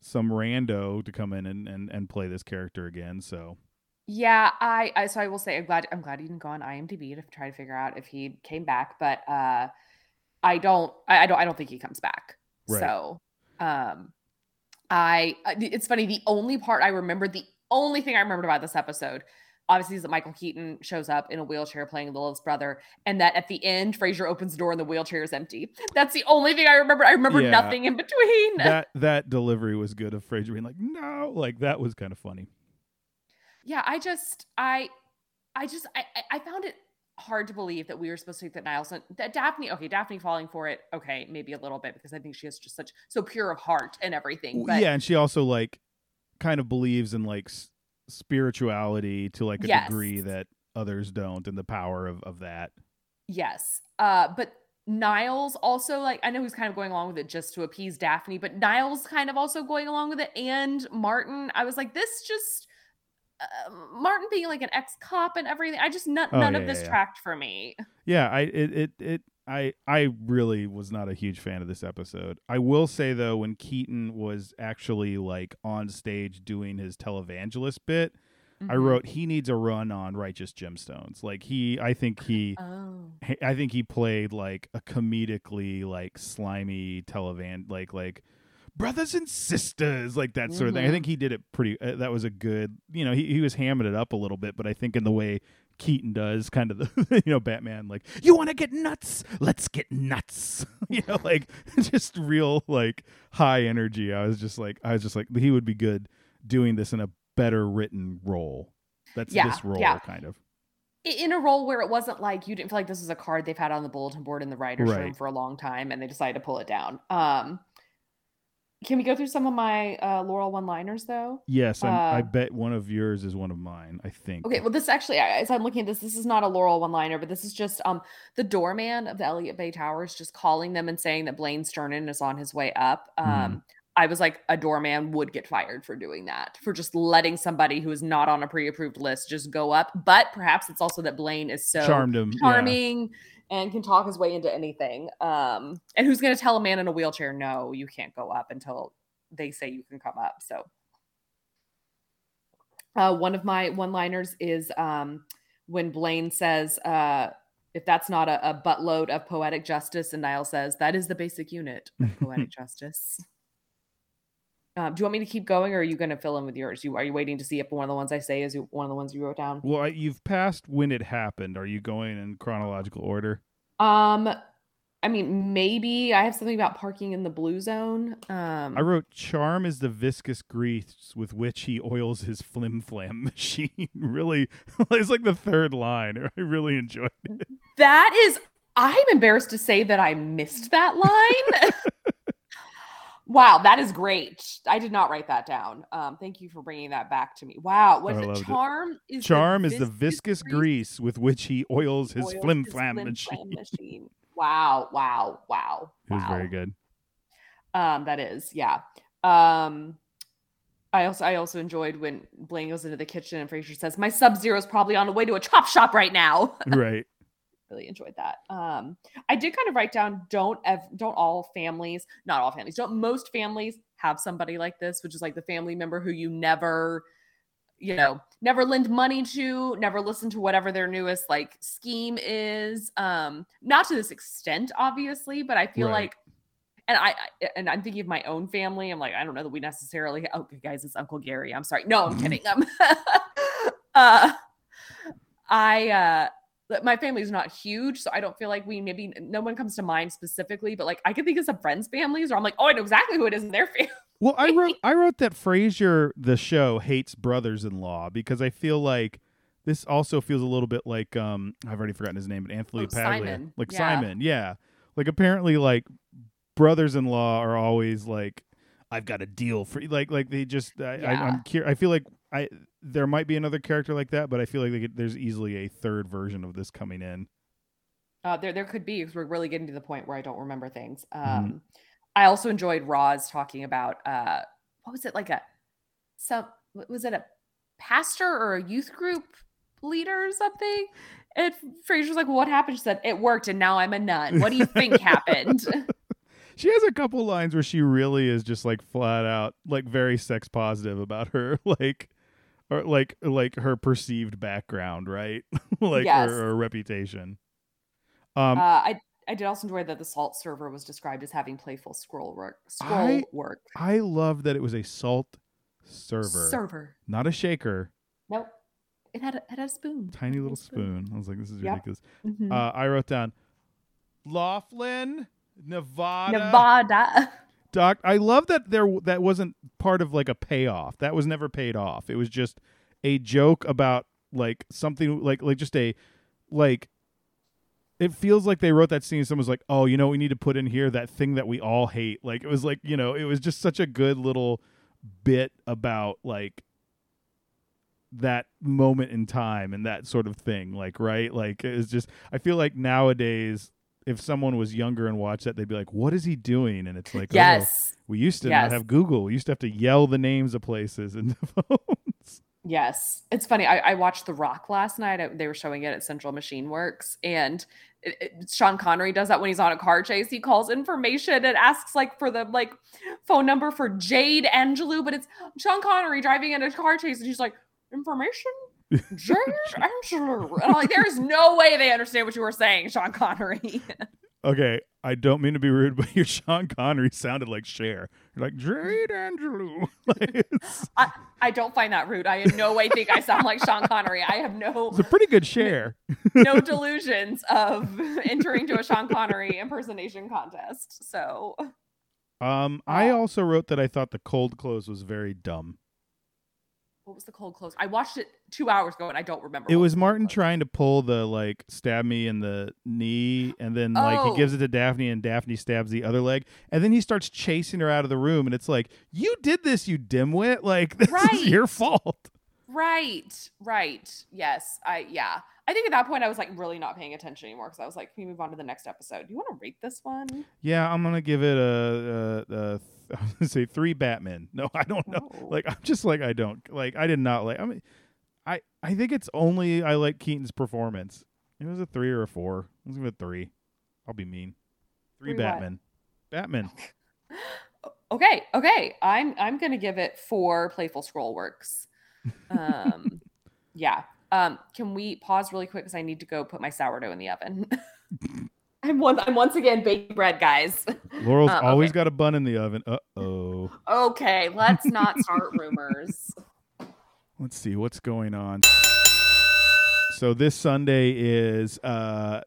Speaker 2: some rando to come in and, and, and play this character again. So
Speaker 1: Yeah, I, I so I will say I'm glad I'm glad he didn't go on IMDb to try to figure out if he came back, but uh I don't I, I don't I don't think he comes back.
Speaker 2: Right.
Speaker 1: So um I it's funny the only part I remember the only thing I remembered about this episode obviously is that Michael Keaton shows up in a wheelchair playing Lilith's brother and that at the end Frasier opens the door and the wheelchair is empty. That's the only thing I remember. I remember
Speaker 2: Yeah.
Speaker 1: nothing in between.
Speaker 2: that that delivery was good of Frasier being like, no, like that was kind of funny.
Speaker 1: yeah i just i i just I, I- found it hard to believe that we were supposed to think that niles that daphne okay daphne falling for it okay maybe a little bit because i think she is just such so pure of heart and everything but
Speaker 2: yeah, and she also like kind of believes in like spirituality to like a
Speaker 1: Yes.
Speaker 2: degree that others don't, and the power of of that.
Speaker 1: yes uh but niles also like i know he's kind of going along with it just to appease daphne but niles kind of also going along with it and martin i was like this just uh, martin being like an ex-cop and everything i just none,
Speaker 2: Oh,
Speaker 1: none
Speaker 2: yeah,
Speaker 1: of this
Speaker 2: yeah.
Speaker 1: tracked for me
Speaker 2: Yeah, I it, it it I I really was not a huge fan of this episode. I will say though, when Keaton was actually like on stage doing his televangelist bit, I
Speaker 1: Mhm.
Speaker 2: wrote he needs a run on Righteous Gemstones. Like he, I think he,
Speaker 1: oh
Speaker 2: I think he played like a comedically like slimy televan like like brothers and sisters like that sort of thing. I
Speaker 1: Mhm.
Speaker 2: think he did it pretty. Uh, that was a good. You know, he he was hamming it up a little bit, but I think in the way Keaton does, kind of the you know Batman like you want to get nuts, let's get nuts. you know, like just real like high energy. I was just like I was just like he would be good doing this in a better written role. That's
Speaker 1: Yeah,
Speaker 2: this role
Speaker 1: yeah.
Speaker 2: kind of.
Speaker 1: in a role where it wasn't like you didn't feel like this was a card they've had on the bulletin board in the writers room for a long time and they decided to pull it down. Um Can we go through some of my uh, Laurel one-liners though?
Speaker 2: Yes, I'm, I
Speaker 1: Uh,
Speaker 2: bet one of yours is one of mine. I think.
Speaker 1: Okay, well, this actually, as I'm looking at this, this is not a Laurel one-liner, but this is just um the doorman of the Elliott Bay Towers just calling them and saying that Blaine Sternin is on his way up. Um,
Speaker 2: Mhm.
Speaker 1: I was like, a doorman would get fired for doing that, for just letting somebody who is not on a pre-approved list just go up. But perhaps it's also that Blaine is so
Speaker 2: charmed him. yeah.
Speaker 1: Charming and can talk his way into anything. Um, and who's going to tell a man in a wheelchair, no, you can't go up until they say you can come up? So, uh, one of my one liners is um, when Blaine says, uh, if that's not a, a buttload of poetic justice, and Niles says, that is the basic unit of poetic justice. Um, do you want me to keep going, or are you going to fill in with yours? You are you waiting to see if one of the ones I say is one of the ones you wrote down?
Speaker 2: Well, I, you've passed when it happened. Are you going in chronological order?
Speaker 1: Um, I mean, maybe I have something about parking in the blue zone. Um,
Speaker 2: I wrote charm is the viscous grease with which he oils his flim flam machine. really, it's like the third line. I really enjoyed it.
Speaker 1: that is. I'm embarrassed to say that I missed that line. Wow, that is great. I did not write that down. Um, thank you for bringing that back to me. Wow,
Speaker 2: I
Speaker 1: it
Speaker 2: loved it.
Speaker 1: charm? Is
Speaker 2: Charm is the
Speaker 1: viscous
Speaker 2: viscous grease with which he oils his
Speaker 1: oils
Speaker 2: flim flam machine.
Speaker 1: machine. Wow, wow, wow.
Speaker 2: It was
Speaker 1: wow.
Speaker 2: very good.
Speaker 1: Um, that is, yeah. Um, I also I also enjoyed when Blaine goes into the kitchen and Frasier says, "My Sub Zero is probably on the way to a chop shop right now."
Speaker 2: right.
Speaker 1: Really enjoyed that. Um, I did kind of write down: don't ev- don't all families, not all families, don't most families have somebody like this, which is like the family member who you never, you know, never lend money to, never listen to whatever their newest like scheme is. Um, not to this extent, obviously, but I feel
Speaker 2: Right.
Speaker 1: like. And I I- and I'm thinking of my own family. I'm like, I don't know that we necessarily. Oh, guys, it's Uncle Gary. I'm sorry. No, I'm kidding. Um, uh, I uh, but my family is not huge, so I don't feel like we maybe no one comes to mind specifically, but like I can think of some friends' families, or I'm like, oh, I know exactly who it is in their family.
Speaker 2: Well, I wrote I wrote that Frasier the show hates brothers-in-law because I feel like this also feels a little bit like um I've already forgotten his name, but Anthony
Speaker 1: Oh,
Speaker 2: Paglia,
Speaker 1: Simon.
Speaker 2: like
Speaker 1: Yeah.
Speaker 2: Simon, yeah. Like apparently like brothers-in-law are always like I've got a deal for like like they just I, I,
Speaker 1: Yeah.
Speaker 2: I'm cur- I feel like I there might be another character like that, but I feel like they could, there's easily a third version of this coming in.
Speaker 1: Uh, there, there could be because we're really getting to the point where I don't remember things. Um,
Speaker 2: Mhm.
Speaker 1: I also enjoyed Roz talking about uh, what was it like a some was it a pastor or a youth group leader or something? And Frasier's like, well, "What happened?" She said, "It worked, and now I'm a nun. What do you think happened?"
Speaker 2: She has a couple lines where she really is just like flat out like very sex positive about her like or like like her perceived background, right? like
Speaker 1: Yes.
Speaker 2: her, her reputation. Um
Speaker 1: uh, I I did also enjoy that the salt server was described as having playful scroll work. Scroll
Speaker 2: I-
Speaker 1: work.
Speaker 2: I love that it was a salt server,
Speaker 1: Server.
Speaker 2: not a shaker.
Speaker 1: Nope. It had a, it had a spoon.
Speaker 2: Tiny
Speaker 1: It had a
Speaker 2: little spoon. I was like, this is
Speaker 1: Yep.
Speaker 2: ridiculous.
Speaker 1: Mhm.
Speaker 2: Uh, I wrote down Laughlin, Nevada.
Speaker 1: Nevada.
Speaker 2: Doc, I love that there that wasn't part of like a payoff. That was never paid off. It was just a joke about like something like like just a like it feels like they wrote that scene someone's like, "Oh, you know, we need to put in here that thing that we all hate." Like it was like, you know, it was just such a good little bit about like that moment in time and that sort of thing like right like it's just i feel like nowadays if someone was younger and watched that they'd be like what is he doing and it's like oh,
Speaker 1: Yes.
Speaker 2: we used to
Speaker 1: Yes.
Speaker 2: not have Google. We used to have to yell the names of places in the phones.
Speaker 1: Yes. It's funny. I, I watched The Rock last night. I- they were showing it at Central Machine Works. And it, it- Sean Connery does that when he's on a car chase. He calls information and asks like for the like phone number for Jade Angelou, but it's Sean Connery driving in a car chase. And he's like, information? Like, there's no way they understand what you were saying, Sean Connery.
Speaker 2: Okay, I don't mean to be rude, but your Sean Connery sounded like Cher. You're like Jade Angelou. Like,
Speaker 1: I, I don't find that rude. I in no way think I sound like Sean Connery. I have no
Speaker 2: it's a pretty good Cher.
Speaker 1: no delusions of entering to a Sean Connery impersonation contest. So
Speaker 2: Um, I
Speaker 1: Uh,
Speaker 2: also wrote that I thought the cold close was very dumb.
Speaker 1: What was the cold close? I watched it two hours ago and I don't remember.
Speaker 2: It was Martin
Speaker 1: close.
Speaker 2: trying to pull the like stab me in the knee, and then like he
Speaker 1: Oh.
Speaker 2: gives it to Daphne, and Daphne stabs the other leg, and then he starts chasing her out of the room, and it's like, you did this, you dimwit! Like this
Speaker 1: Right.
Speaker 2: is your fault.
Speaker 1: Right, right. Yes, I yeah. I think at that point I was like really not paying attention anymore because I was like, can we move on to the next episode? Do you want to rate this one?
Speaker 2: Yeah, I'm gonna give it a, a, a I was gonna say three Batman. No, I don't know.
Speaker 1: Oh.
Speaker 2: Like I'm just like I don't like I did not like. I mean, I I think it's only I like Keaton's performance. It was a three or a four. Let's give it a three. I'll be mean. Three,
Speaker 1: Three what?
Speaker 2: Batman. Batman.
Speaker 1: Okay, okay. I'm I'm gonna give it four playful scroll works. Um yeah. Um can we pause really quick because I need to go put my sourdough in the oven. I'm one I'm once again baking bread, guys.
Speaker 2: Laurel's
Speaker 1: Uh,
Speaker 2: always
Speaker 1: okay.
Speaker 2: got a bun in the oven. Uh oh.
Speaker 1: Okay, let's not start rumors.
Speaker 2: Let's see what's going on. So this Sunday is uh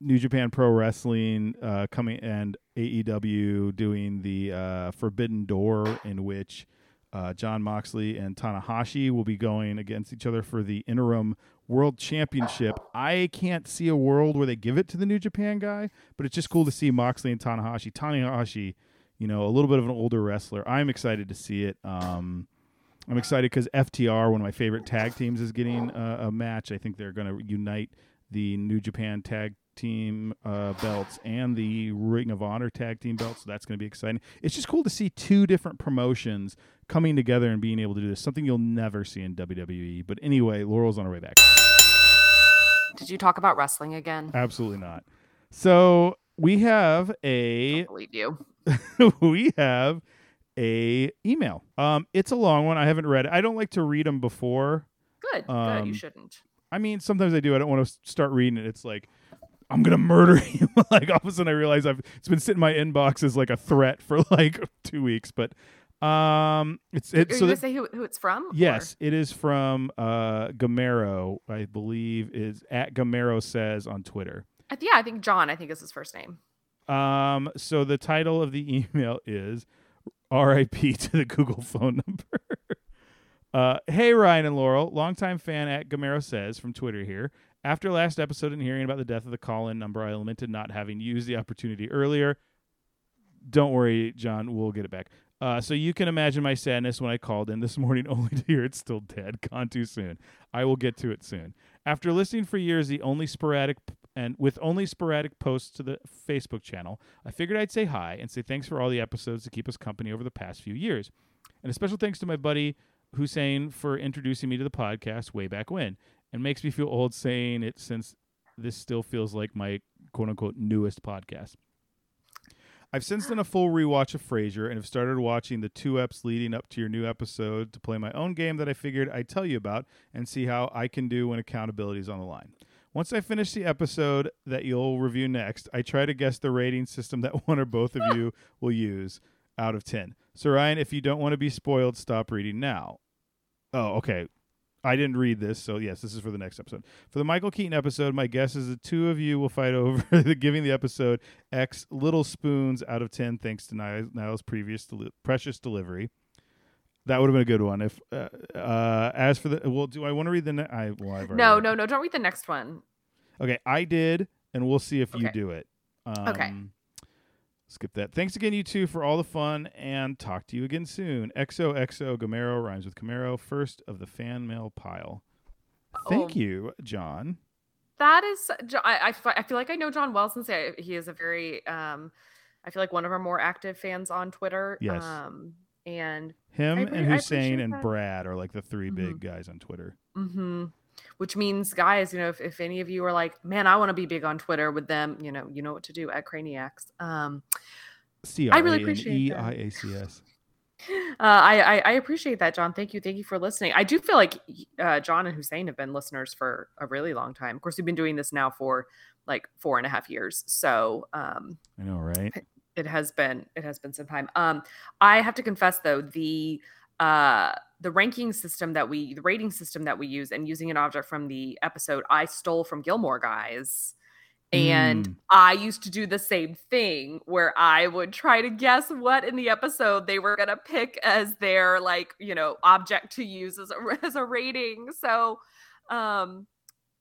Speaker 2: New Japan Pro Wrestling uh coming and AEW doing the uh Forbidden Door in which uh, Jon Moxley and Tanahashi will be going against each other for the interim world championship. I can't see a world where they give it to the New Japan guy, but it's just cool to see Moxley and Tanahashi. Tanahashi, you know, a little bit of an older wrestler. I'm excited to see it. Um, I'm excited because FTR, one of my favorite tag teams, is getting uh, a match. I think they're going to unite the New Japan tag team uh, belts and the Ring of Honor tag team belts. So that's going to be exciting. It's just cool to see two different promotions coming together and being able to do this. Something you'll never see in WWE. But anyway, Laurel's on her way back.
Speaker 1: Did you talk about wrestling again?
Speaker 2: Absolutely not. So we have a
Speaker 1: I believe you.
Speaker 2: we have a email. Um, it's a long one. I haven't read it. I don't like to read them before.
Speaker 1: Good, good.
Speaker 2: Um,
Speaker 1: You shouldn't.
Speaker 2: I mean, sometimes I do. I don't want to start reading it. It's like I'm gonna murder you. like all of a sudden, I realize I've it's been sitting in my inbox as like a threat for like two weeks. But um, it's
Speaker 1: Are
Speaker 2: it's
Speaker 1: you
Speaker 2: so
Speaker 1: gonna
Speaker 2: that,
Speaker 1: say who, who it's from? or-
Speaker 2: yes, it is from uh Gamero. I believe is at Gamero says on Twitter.
Speaker 1: Yeah, I think John. I think is his first name.
Speaker 2: Um, so the title of the email is R.I.P. to the Google phone number. uh, hey Ryan and Laurel, longtime fan at Gamero says from Twitter here. After last episode and hearing about the death of the call-in number, I lamented not having used the opportunity earlier. Don't worry, John, we'll get it back. Uh, so you can imagine my sadness when I called in this morning only to hear it's still dead. Gone too soon. I will get to it soon. After listening for years, the only sporadic and with only sporadic posts to the Facebook channel, I figured I'd say hi and say thanks for all the episodes to keep us company over the past few years. And a special thanks to my buddy Hussein for introducing me to the podcast way back when. And makes me feel old saying it since this still feels like my quote unquote newest podcast. I've since done a full rewatch of Frasier and have started watching the two eps leading up to your new episode to play my own game that I figured I'd tell you about and see how I can do when accountability is on the line. Once I finish the episode that you'll review next, I try to guess the rating system that one or both of you will use out of 10. So, Ryan, if you don't want to be spoiled, stop reading now. Oh, okay. I didn't read this, so yes, this is for the next episode. For the Michael Keaton episode, my guess is the two of you will fight over the giving the episode X little spoons out of 10 thanks to Niles, Niles' previous deli- precious delivery. That would have been a good one. If uh, uh, as for the well, do I want to read the? Ne- I well, I've
Speaker 1: No, no, no. Don't read the next one.
Speaker 2: Okay, I did, and we'll see if you do it. Um,
Speaker 1: Okay.
Speaker 2: Skip that. Thanks again, you two, for all the fun, and talk to you again soon. XOXO Gamero rhymes with Camaro, first of the fan mail pile. Thank
Speaker 1: Oh.
Speaker 2: you, John.
Speaker 1: That is, I, I feel like I know John well since he is a very, um, I feel like one of our more active fans on Twitter.
Speaker 2: Yes.
Speaker 1: Um, and
Speaker 2: Him
Speaker 1: I
Speaker 2: and
Speaker 1: I
Speaker 2: Hussein and. Brad are like the 3 big
Speaker 1: Mhm.
Speaker 2: guys on Twitter.
Speaker 1: hmm which means, guys, you know, if, if any of you are like, man, I want to be big on Twitter with them, you know, you know what to do at Craniacs. Um,
Speaker 2: C
Speaker 1: I
Speaker 2: R A
Speaker 1: really appreciate
Speaker 2: E
Speaker 1: that.
Speaker 2: I A C S.
Speaker 1: uh, I, I I appreciate that, John. Thank you, thank you for listening. I do feel like uh, John and Hussein have been listeners for a really long time. Of course, we've been doing this now for like four and a half years, so um,
Speaker 2: I know, right?
Speaker 1: it has been it has been some time. Um, I have to confess though the uh the ranking system that we the rating system that we use and using an object from the episode I stole from Gilmore Guys And
Speaker 2: Mm.
Speaker 1: I used to do the same thing where I would try to guess what in the episode they were going to pick as their like, you know, object to use as a, as a rating. So, um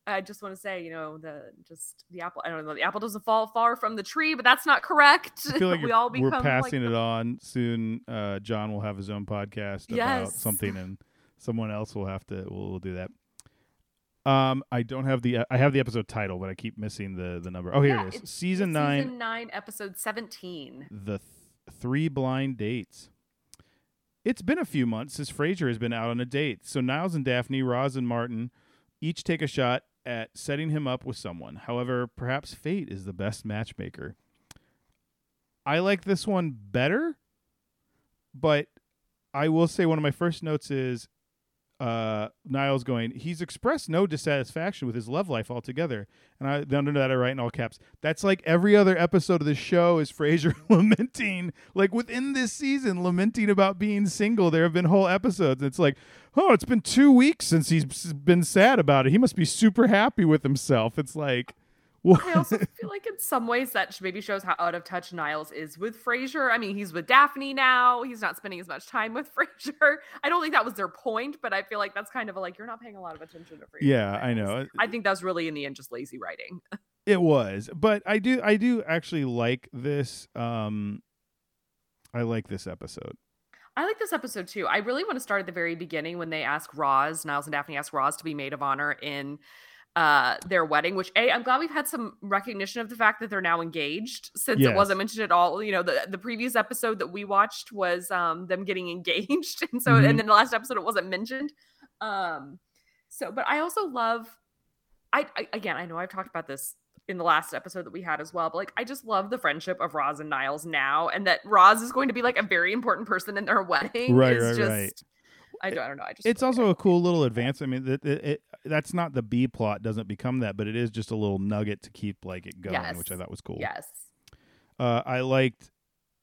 Speaker 1: I just want to say, you know, the just the apple. I don't know. The apple doesn't fall far from the tree, but that's not correct.
Speaker 2: I feel like
Speaker 1: we all
Speaker 2: we're passing
Speaker 1: like,
Speaker 2: it on soon. Uh, John will have his own podcast about something, and someone else will have to. We'll, we'll do that. Um, I don't have the. I have the episode title, but I keep missing the the number. Oh, here
Speaker 1: Yeah,
Speaker 2: it is. Season nine,
Speaker 1: Season nine, episode seventeen.
Speaker 2: the th- three blind dates. It's been a few months since Frasier has been out on a date, so Niles and Daphne, Roz and Martin, each take a shot at setting him up with someone. However, perhaps fate is the best matchmaker. I like this one better, but I will say one of my first notes is uh, Niles going, he's expressed no dissatisfaction with his love life altogether. And I under that I write in all caps. That's like every other episode of the show is Frasier lamenting, like within this season, lamenting about being single. There have been whole episodes. It's like, oh, it's been two weeks since he's been sad about it. He must be super happy with himself. It's like?
Speaker 1: I also feel like in some ways that maybe shows how out of touch Niles is with Frasier. I mean, he's with Daphne now. He's not spending as much time with Frasier. I don't think that was their point, but I feel like that's kind of a, like you're not paying a lot of attention to Frasier.
Speaker 2: yeah, I know.
Speaker 1: I think that's really in the end just lazy writing.
Speaker 2: It was, but I do I do actually like this um I like this episode.
Speaker 1: I like this episode too. I really want to start at the very beginning when they ask Roz, Niles and Daphne ask Roz to be maid of honor in uh their wedding, which A, I'm glad we've had some recognition of the fact that they're now engaged since
Speaker 2: Yes.
Speaker 1: it wasn't mentioned at all. You know, the the previous episode that we watched was um them getting engaged. And so
Speaker 2: Mhm.
Speaker 1: and then the last episode it wasn't mentioned. Um so but I also love I, I again I know I've talked about this in the last episode that we had as well. But like, I just love the friendship of Roz and Niles now, and that Roz is going to be like a very important person in their wedding.
Speaker 2: Right,
Speaker 1: is
Speaker 2: right,
Speaker 1: just,
Speaker 2: right.
Speaker 1: I don't, I don't know. I just
Speaker 2: It's also a cool little advance. I mean, that it, it, that's not the B plot doesn't become that, but it is just a little nugget to keep like it going, which I thought was cool.
Speaker 1: Yes.
Speaker 2: Uh, I liked.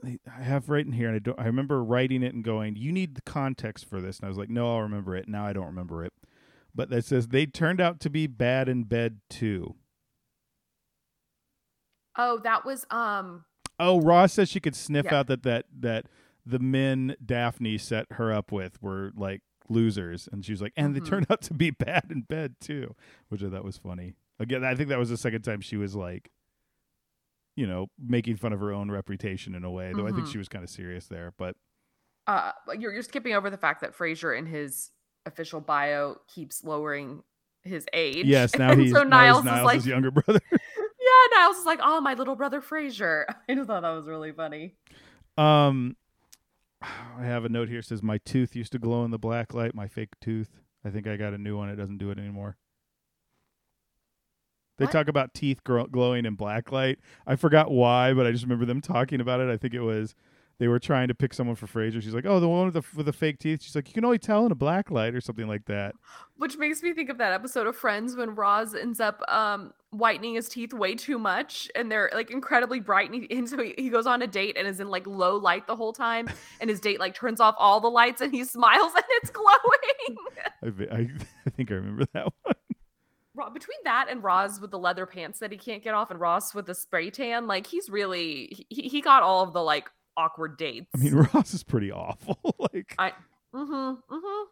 Speaker 2: I have right in here, and I don't. I remember writing it and going, "You need the context for this," and I was like, "No, I'll remember it." Now I don't remember it, but that says they turned out to be bad in bed too.
Speaker 1: Oh, that was um.
Speaker 2: Oh, Ross says she could sniff
Speaker 1: Yeah.
Speaker 2: out that that that the men Daphne set her up with were like losers, and she was like, and they
Speaker 1: Mhm.
Speaker 2: turned out to be bad in bed too, which I thought was funny. Again, I think that was the second time she was like, you know, making fun of her own reputation in a way. Though I think
Speaker 1: Mhm.
Speaker 2: she was kind of serious there, but
Speaker 1: Uh, you're you're skipping over the fact that Frasier in his official bio keeps lowering his age.
Speaker 2: yes, now he's
Speaker 1: so Niles,
Speaker 2: he's Niles'
Speaker 1: is like,
Speaker 2: younger brother.
Speaker 1: yeah, Niles is like, oh, my little brother Frasier. I just thought that was really funny.
Speaker 2: Um, I have a note here that says my tooth used to glow in the black light. My fake tooth. I think I got a new one. It doesn't do it anymore. They
Speaker 1: What?
Speaker 2: talk about teeth grow- glowing in black light. I forgot why, but I just remember them talking about it. I think it was they were trying to pick someone for Frasier. She's like, "Oh, the one with the with the fake teeth." She's like, "You can only tell in a black light or something like that."
Speaker 1: Which makes me think of that episode of Friends when Ross ends up um whitening his teeth way too much and they're like incredibly bright and, he, and so he, he goes on a date and is in like low light the whole time and his date like turns off all the lights and he smiles and it's glowing.
Speaker 2: I, I, I think I remember that one.
Speaker 1: Between that and Ross with the leather pants that he can't get off and Ross with the spray tan, like he's really he, he got all of the like awkward dates.
Speaker 2: I mean, Ross is pretty awful. like,
Speaker 1: I mm-hmm, mm-hmm.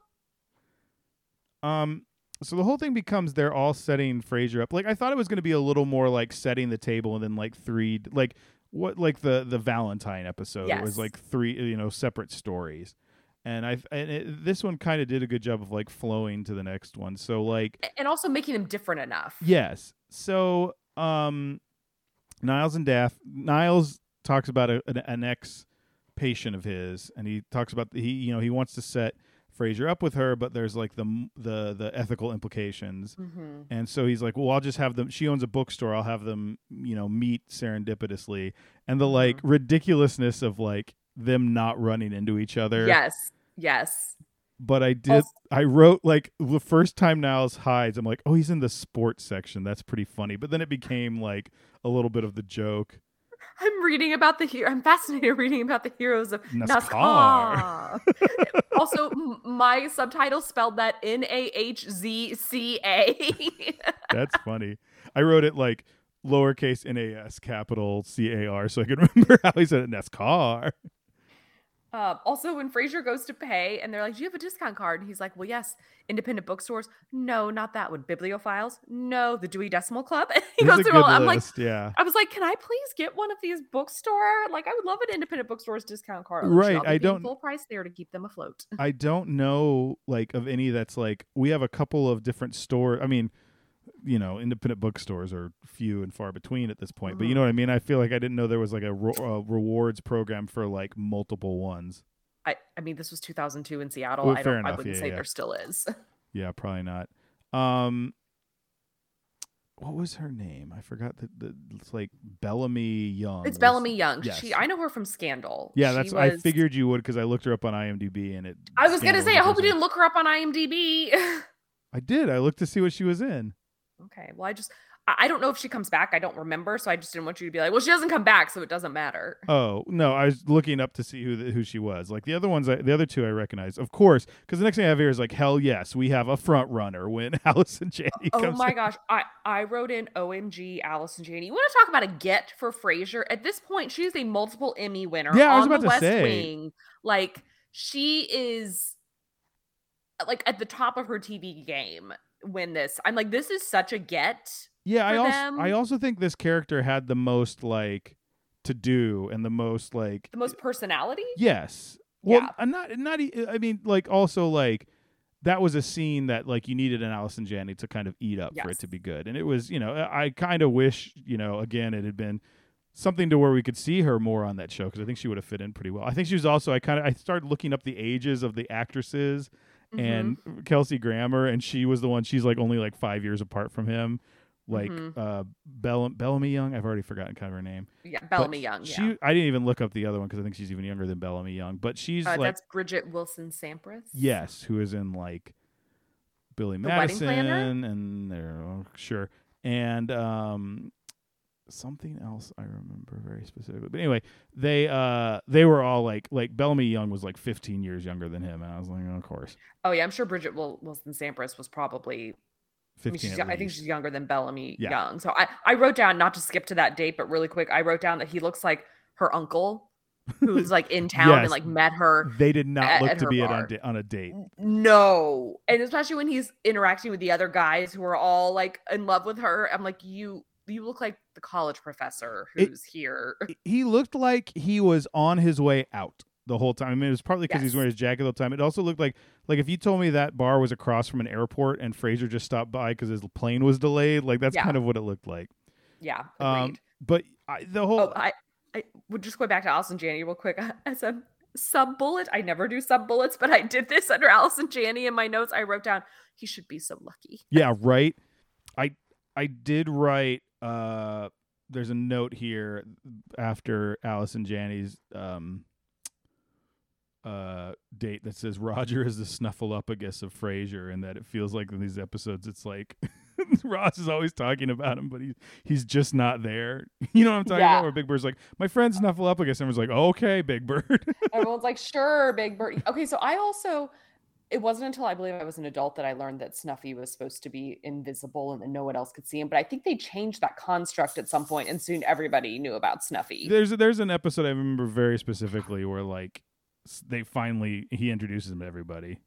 Speaker 2: Um, so the whole thing becomes they're all setting Frasier up. Like I thought it was going to be a little more like setting the table and then like three like what like the the Valentine episode. It was like three you know separate stories. And I and it, this one kind of did a good job of like flowing to the next one. So like
Speaker 1: And also making them different enough.
Speaker 2: Yes. So, um, Niles and Daff. Niles talks about a, an, an ex patient of his, and he talks about he, you know, he wants to set Frasier up with her, but there's like the the the ethical implications,
Speaker 1: Mm-hmm.
Speaker 2: and so he's like, well, I'll just have them. She owns a bookstore. I'll have them, you know, meet serendipitously, and the like ridiculousness of like them not running into each other
Speaker 1: Yes. Yes.
Speaker 2: but I did.
Speaker 1: Also-
Speaker 2: I wrote like the first time Niles hides. I'm like, oh, he's in the sports section. That's pretty funny. But then it became like a little bit of the joke.
Speaker 1: I'm reading about the hero. I'm fascinated reading about the heroes of
Speaker 2: NASCAR.
Speaker 1: NASCAR. also, my subtitle spelled that N A H Z C A.
Speaker 2: That's funny. I wrote it like lowercase nas, capital C A R, so I could remember how he said it. NASCAR.
Speaker 1: Uh, also, when Frasier goes to pay and they're like, Do you have a discount card? And he's like, Well, yes. Independent bookstores? No, not that one. Bibliophiles? No. The Dewey Decimal Club? He goes through all. I'm like,
Speaker 2: yeah.
Speaker 1: I was like, Can I please get one of these bookstore? Like, I would love an independent bookstore's discount card.
Speaker 2: Right, I don't-
Speaker 1: full price there to keep them afloat.
Speaker 2: I don't know like of any that's like we have a couple of different store. I mean, you know, independent bookstores are few and far between at this point. But you
Speaker 1: Mhm.
Speaker 2: know what I mean. I feel like I didn't know there was like a, ro- a rewards program for like multiple ones.
Speaker 1: I, I mean, this was 2002 in Seattle.
Speaker 2: Well,
Speaker 1: I don't. I wouldn't
Speaker 2: yeah,
Speaker 1: say
Speaker 2: yeah.
Speaker 1: there still is.
Speaker 2: Yeah, probably not. Um, what was her name? I forgot that the it's like Bellamy Young.
Speaker 1: It's
Speaker 2: was-
Speaker 1: Bellamy Young.
Speaker 2: yes.
Speaker 1: She. I know her from Scandal.
Speaker 2: Yeah, that's. I figured you would because I looked her up on IMDb and it.
Speaker 1: I was gonna say. I hope you didn't look her up on IMDb.
Speaker 2: I did. I looked to see what she was in.
Speaker 1: Okay. Well, I just. I don't know if she comes back. I don't remember, so I just didn't want you to be like, "Well, she doesn't come back, so it doesn't matter."
Speaker 2: Oh no, I was looking up to see who the, who she was. Like the other ones, I, the other two I recognize, of course, because the next thing I have here is like, hell yes, we have a front runner when Allison Janney
Speaker 1: Oh
Speaker 2: comes.
Speaker 1: my
Speaker 2: in.
Speaker 1: gosh, I I wrote in OMG Allison Janney. You want to talk about a get for Frasier? At this point, she is a multiple Emmy winner
Speaker 2: Yeah, I was
Speaker 1: on
Speaker 2: about
Speaker 1: the
Speaker 2: to
Speaker 1: West
Speaker 2: say.
Speaker 1: Wing. Like she is like at the top of her TV game when this. I'm like, this is such a get.
Speaker 2: Yeah, I also
Speaker 1: them.
Speaker 2: I also think this character had the most like to do and the most like
Speaker 1: The most personality.
Speaker 2: yes. Well,
Speaker 1: Yeah.
Speaker 2: uh, not not. I mean, like also like that was a scene that like you needed an Allison Janney to kind of eat up for it to be good, and it was you know I kind of wish you know again it had been something to where we could see her more on that show because I think she would have fit in pretty well. I think she was also I kind of I started looking up the ages of the actresses And Kelsey Grammer, and she was the one. She's like only like five years apart from him. Like
Speaker 1: Mhm.
Speaker 2: uh, Bell- Bellamy Young, I've already forgotten kind of her name.
Speaker 1: yeah,
Speaker 2: But
Speaker 1: Bellamy Young.
Speaker 2: She,
Speaker 1: Yeah,
Speaker 2: I didn't even look up the other one because I think she's even younger than Bellamy Young. But she's
Speaker 1: uh,
Speaker 2: like,
Speaker 1: that's Bridget Wilson Sampras.
Speaker 2: yes, who is in like Billy
Speaker 1: The
Speaker 2: Madison, and there, oh, sure, and um, something else I remember very specifically. But anyway, they uh they were all like like Bellamy Young was like 15 years younger than him, and I was like, oh, of course,
Speaker 1: Oh yeah, I'm sure Bridget Wil- Wilson Sampras was probably
Speaker 2: 15.
Speaker 1: I, mean, I think she's younger than Bellamy
Speaker 2: Yeah.
Speaker 1: Young. So I, I wrote down not to skip to that date, but really quick, I wrote down that he looks like her uncle, who's like in town
Speaker 2: Yes.
Speaker 1: and like met her.
Speaker 2: They did not
Speaker 1: at-
Speaker 2: look
Speaker 1: at
Speaker 2: to be on, on a date.
Speaker 1: No, and especially when he's interacting with the other guys who are all like in love with her. I'm like, you, you look like the college professor
Speaker 2: It-
Speaker 1: who's here.
Speaker 2: He looked like he was on his way out the whole time. I mean, it was partly because he's wearing his jacket the whole time. It also looked like like if you told me that bar was across from an airport and Frasier just stopped by because his plane was delayed, like that's
Speaker 1: Yeah.
Speaker 2: kind of what it looked like.
Speaker 1: Yeah,
Speaker 2: Um, but I, the whole
Speaker 1: oh, I, I would just go back to Allison Janney real quick as a sub bullet. I never do sub bullets, but I did this under Allison Janney in my notes. I wrote down he should be so lucky.
Speaker 2: Yeah, right. I I did write uh there's a note here after Allison Janney's um uh date that says Roger is the snuffleupagus of Frasier and that it feels like in these episodes it's like Roz is always talking about him, but he's he's just not there. You know what I'm talking
Speaker 1: Yeah.
Speaker 2: about? Where Big Bird's like, my friend Snuffleupagus, and everyone's like, okay, Big Bird.
Speaker 1: Everyone's like, sure, Big Bird. Okay, so I also, it wasn't until I believe I was an adult that I learned that Snuffy was supposed to be invisible and that no one else could see him. But I think they changed that construct at some point, and soon everybody knew about Snuffy.
Speaker 2: There's there's an episode I remember very specifically where like they finally he introduces him to everybody.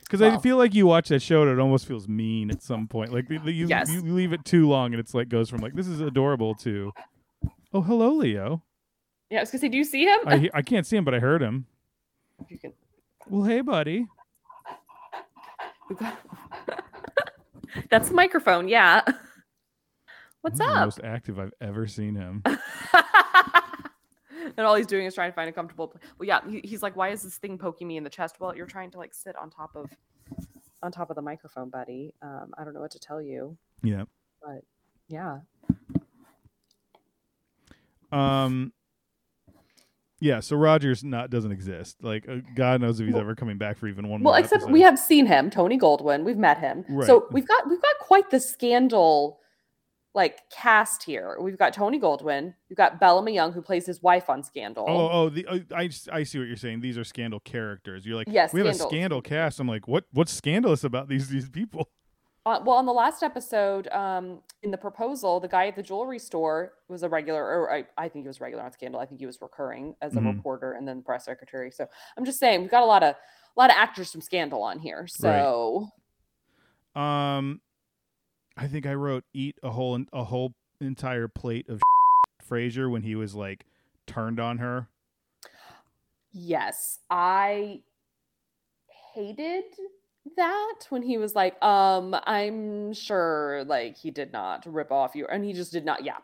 Speaker 2: Because I feel like you watch that show and it almost feels mean at some point. Like the- the- you,
Speaker 1: Yes.
Speaker 2: you leave it too long and it's like goes from like this is adorable to oh hello Leo.
Speaker 1: yeah, I was gonna say, do you see him?
Speaker 2: I I can't see him but I heard him.
Speaker 1: If you can-
Speaker 2: Well hey buddy.
Speaker 1: We've got- That's the microphone. Yeah. What's
Speaker 2: This is the
Speaker 1: up?
Speaker 2: most active I've ever seen him.
Speaker 1: and all he's doing is trying to find a comfortable place. Well, yeah, he, he's like, "Why is this thing poking me in the chest?" Well, you're trying to like sit on top of on top of the microphone, buddy. Um, I don't know what to tell you.
Speaker 2: Yeah.
Speaker 1: But yeah.
Speaker 2: Um. Yeah, so Rogers not doesn't exist. Like uh, God knows if he's
Speaker 1: Well-
Speaker 2: ever coming back for even one
Speaker 1: Well, except
Speaker 2: episode.
Speaker 1: we have seen him, Tony Goldwyn. We've met him.
Speaker 2: Right.
Speaker 1: So we've got we've got quite the scandal like cast here. We've got Tony Goldwyn. We've got Bellamy Young, who plays his wife on Scandal.
Speaker 2: Oh, oh, the uh, I I see what you're saying. These are scandal characters. You're like,
Speaker 1: Yes,
Speaker 2: we have a
Speaker 1: scandal
Speaker 2: cast. I'm like, what what's scandalous about these these people?
Speaker 1: Uh, well, on the last episode, um, in the proposal, the guy at the jewelry store was a regular, or I, I think he was regular on Scandal. I think he was recurring as a
Speaker 2: Mhm.
Speaker 1: reporter and then press secretary. So I'm just saying we've got a lot of a lot of actors from Scandal on here. So
Speaker 2: Um, I think I wrote eat a whole a whole entire plate of Frasier when he was like turned on her.
Speaker 1: yes, I hated that when he was like, um, I'm sure like he did not rip off you, and he just did not. Yeah,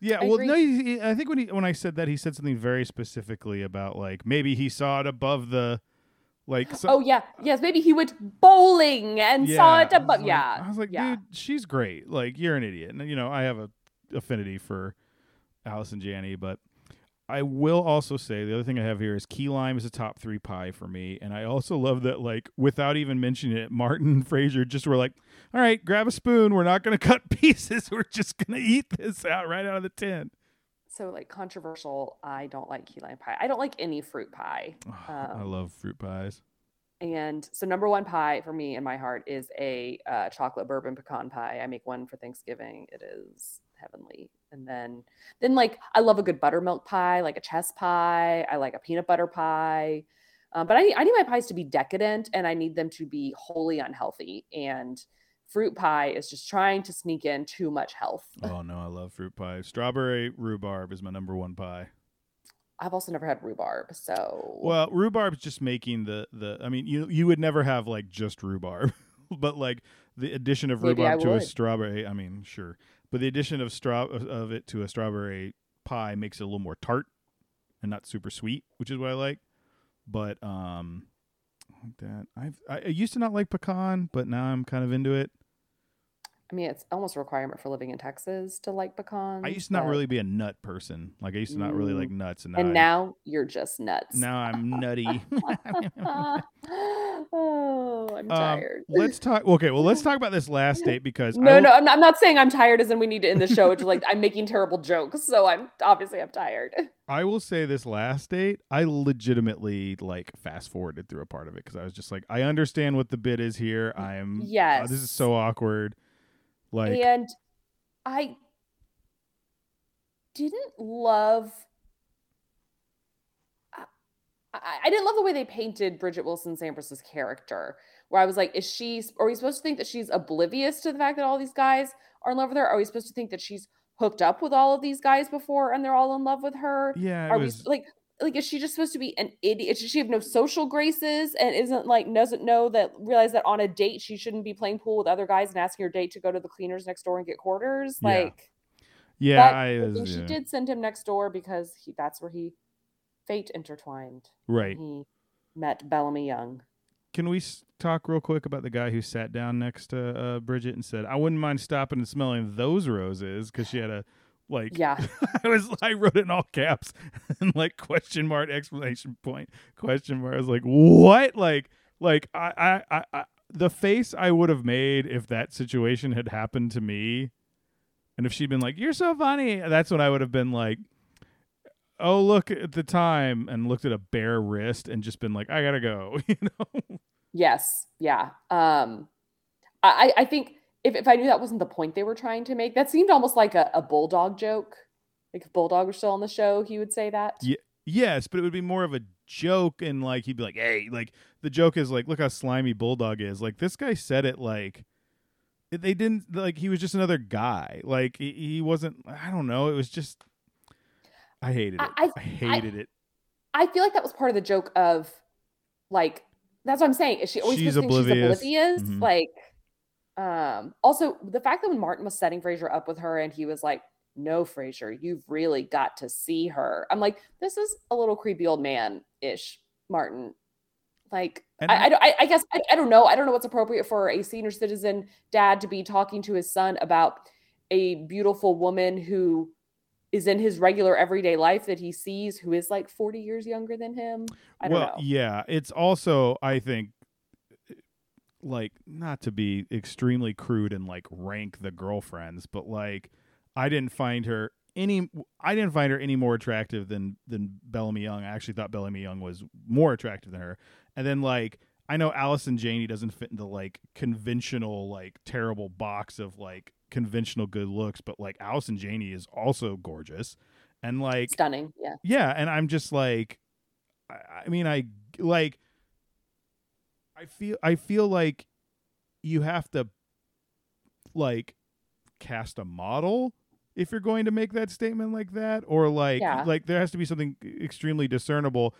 Speaker 2: Yeah,
Speaker 1: I
Speaker 2: well,
Speaker 1: agree.
Speaker 2: no, he, he- I think when he when I said that, he said something very specifically about like maybe he saw it above the like. So,
Speaker 1: oh yeah, yes, maybe he went bowling and saw it
Speaker 2: I like-
Speaker 1: yeah,
Speaker 2: I was like,
Speaker 1: yeah.
Speaker 2: dude, she's great. Like, you're an idiot, and you know, I have a affinity for Allison Janney, but I will also say the other thing I have here is key lime is a top three pie for me, and I also love that like without even mentioning it, Martin and Frasier just were like, "All right, grab a spoon. We're not going to cut pieces. We're just going to eat this out right out of the tin."
Speaker 1: so like controversial. I don't like key lime pie. I don't like any fruit pie.
Speaker 2: I
Speaker 1: Um,
Speaker 2: love fruit pies.
Speaker 1: And so number one pie for me in my heart is a uh, chocolate bourbon pecan pie. I make one for Thanksgiving. It is heavenly. And then then like I love a good buttermilk pie, like a chess pie. I like a peanut butter pie. Um, but I need, I need my pies to be decadent and I need them to be wholly unhealthy. And fruit pie is just trying to sneak in too much health.
Speaker 2: Oh no, I love fruit pie. Strawberry rhubarb is my number one pie.
Speaker 1: I've also never had rhubarb, so
Speaker 2: Well, rhubarb's just making the the. I mean, you you would never have like just rhubarb, but like the addition of
Speaker 1: Maybe
Speaker 2: rhubarb to a strawberry. I mean, sure, but the addition of straw of it to a strawberry pie makes it a little more tart and not super sweet, which is what I like. But um, like that I've I, I used to not like pecan, but now I'm kind of into it.
Speaker 1: I mean it's almost a requirement for living in Texas to like pecans.
Speaker 2: I used to not
Speaker 1: but-
Speaker 2: really be a nut person. Like I used to not really like nuts, and now
Speaker 1: and
Speaker 2: I-
Speaker 1: now you're just nuts.
Speaker 2: now I'm nutty.
Speaker 1: oh, I'm
Speaker 2: Um,
Speaker 1: tired.
Speaker 2: let's talk. Okay, well, let's talk about this last date because I
Speaker 1: no,
Speaker 2: will-
Speaker 1: no, I'm not, I'm not saying I'm tired as in we need to end the show. It's just like I'm making terrible jokes, so I'm obviously I'm tired.
Speaker 2: I will say this last date, I legitimately like fast forwarded through a part of it because I was just like, I understand what the bit is here. I'm
Speaker 1: Yes.
Speaker 2: uh, this is so awkward. Like,
Speaker 1: and I didn't love. I, I didn't love the way they painted Bridget Wilson Sampras's character. Where I was like, is she? Are we supposed to think that she's oblivious to the fact that all these guys are in love with her? Are we supposed to think that she's hooked up with all of these guys before and they're all in love with her?
Speaker 2: yeah,
Speaker 1: are
Speaker 2: was.
Speaker 1: we like like is she just supposed to be an idiot does she have no social graces and isn't like doesn't know that realize that on a date she shouldn't be playing pool with other guys and asking her date to go to the cleaners next door and get quarters
Speaker 2: Yeah.
Speaker 1: like
Speaker 2: yeah, I was,
Speaker 1: she
Speaker 2: yeah.
Speaker 1: did send him next door because he that's where he fate intertwined
Speaker 2: right.
Speaker 1: he met bellamy young
Speaker 2: Can we s- talk real quick about the guy who sat down next to uh, Bridget and said, "I wouldn't mind stopping and smelling those roses" because she had a like.
Speaker 1: yeah
Speaker 2: I was I wrote it in all caps and like question mark explanation point question mark. I was like, what? Like like I I, I, I the face I would have made if that situation had happened to me, and if she'd been like, "You're so funny," that's when I would have been like. Oh, look at the time, and looked at a bare wrist, and just been like, "I gotta go," you know.
Speaker 1: yes yeah um i i think if, if i knew that wasn't the point they were trying to make that seemed almost like a, a bulldog joke like if bulldog were still on the show he would say that
Speaker 2: Yeah. Yes, but it would be more of a joke, and like he'd be like, "Hey, like the joke is like, look how slimy Bulldog is." Like this guy said it like they didn't like he was just another guy. Like he, he wasn't. I don't know. It was just. I hated it.
Speaker 1: I-
Speaker 2: I, hated it.
Speaker 1: I feel like that was part of the joke of like that's what I'm saying. Is she always
Speaker 2: She's oblivious.
Speaker 1: she's oblivious?
Speaker 2: Mhm.
Speaker 1: Like um also the fact that when Martin was setting Frasier up with her and he was like, No, Frasier, you've really got to see her. I'm like, this is a little creepy old man ish, Martin. Like I, I, don't- I, I guess I, I don't know. I don't know what's appropriate for a senior citizen dad to be talking to his son about a beautiful woman who is in his regular everyday life that he sees who is like 40 years younger than him. I don't
Speaker 2: well,
Speaker 1: know.
Speaker 2: yeah, it's also I think like not to be extremely crude and like rank the girlfriends, but like I didn't find her any I didn't find her any more attractive than than Bellamy Young. I actually thought Bellamy Young was more attractive than her. And then like I know Allison Janney doesn't fit into like conventional like terrible box of like conventional good looks, but like Allison Janney is also gorgeous and like
Speaker 1: Stunning. Yeah.
Speaker 2: yeah, and I'm just like, I, I mean, I like, I feel, I feel like you have to like cast a model if you're going to make that statement like that, or like,
Speaker 1: Yeah.
Speaker 2: like there has to be something extremely discernible.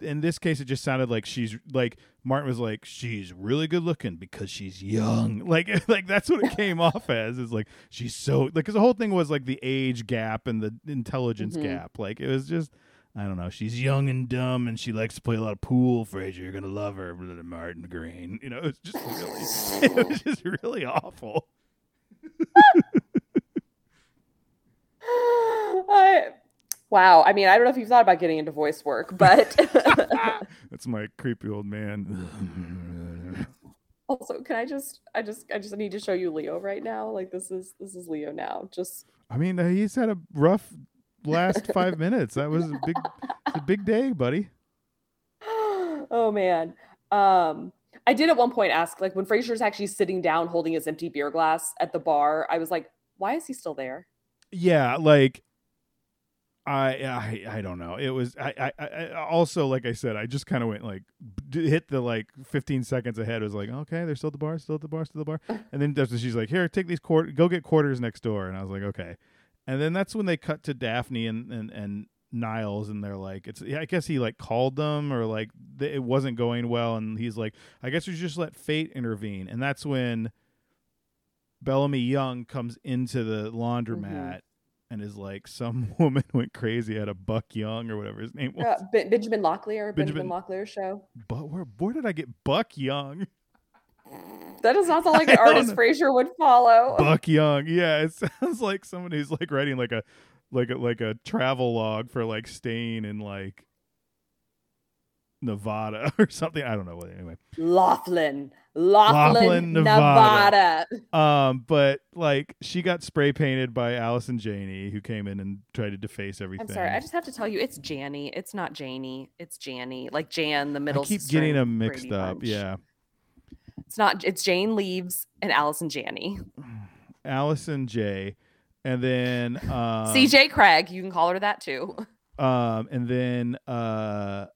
Speaker 2: In this case, it just sounded like she's like Martin was like she's really good looking because she's young. Like, like that's what it came off as. Is like she's so like because the whole thing was like the age gap and the intelligence
Speaker 1: Mhm.
Speaker 2: gap. Like it was just I don't know. She's young and dumb, and she likes to play a lot of pool. Frasier, you're gonna love her. Martin Green. You know, it's just really, it was just really awful.
Speaker 1: I, wow. I mean, I don't know if you've thought about getting into voice work, but
Speaker 2: That's my creepy old man.
Speaker 1: also, can I just, I just, I just need to show you Leo right now. Like this is, this is Leo now. Just
Speaker 2: I mean, he's had a rough last five minutes. That was a big, a big day, buddy.
Speaker 1: oh man. Um, I did at one point ask, like, when Frasier's actually sitting down holding his empty beer glass at the bar, I was like, why is he still there?
Speaker 2: Yeah, like I I I don't know. It was I I, I also like I said I just kind of went like d- hit the like 15 seconds ahead. It was like okay, they're still at the bar, still at the bar, still at the bar. And then that's when she's like, here, take these quarter, go get quarters next door. And I was like, okay. And then that's when they cut to Daphne and and and Niles, and they're like, it's yeah, I guess he like called them or like th- it wasn't going well, and he's like, I guess we should just let fate intervene. And that's when Bellamy Young comes into the laundromat and is like, some woman went crazy at a Buck Young or whatever his name was.
Speaker 1: Uh, Ben- Benjamin Locklear, Benjamin,
Speaker 2: Benjamin-
Speaker 1: Locklear show.
Speaker 2: But where where did I get Buck Young?
Speaker 1: That does not sound like
Speaker 2: I
Speaker 1: an artist
Speaker 2: know.
Speaker 1: Frasier would follow.
Speaker 2: Buck Young. Yeah, it sounds like someone who's like writing like a like a like a travel log for like staying in like Nevada or something. I don't know what anyway.
Speaker 1: Laughlin. Laughlin,
Speaker 2: Laughlin,
Speaker 1: Nevada.
Speaker 2: Nevada. Um, but like she got spray painted by Allison Janney, who came in and tried to deface everything.
Speaker 1: I'm sorry, I just have to tell you, it's Janny. It's not Janie. It's Janny. Like Jan, the middle.
Speaker 2: I keep getting them mixed up.
Speaker 1: Bunch.
Speaker 2: Yeah.
Speaker 1: It's not. It's Jane Leeves and Allison Janney.
Speaker 2: Allison J. And then um,
Speaker 1: CJ Craig. You can call her that too.
Speaker 2: Um, and then uh,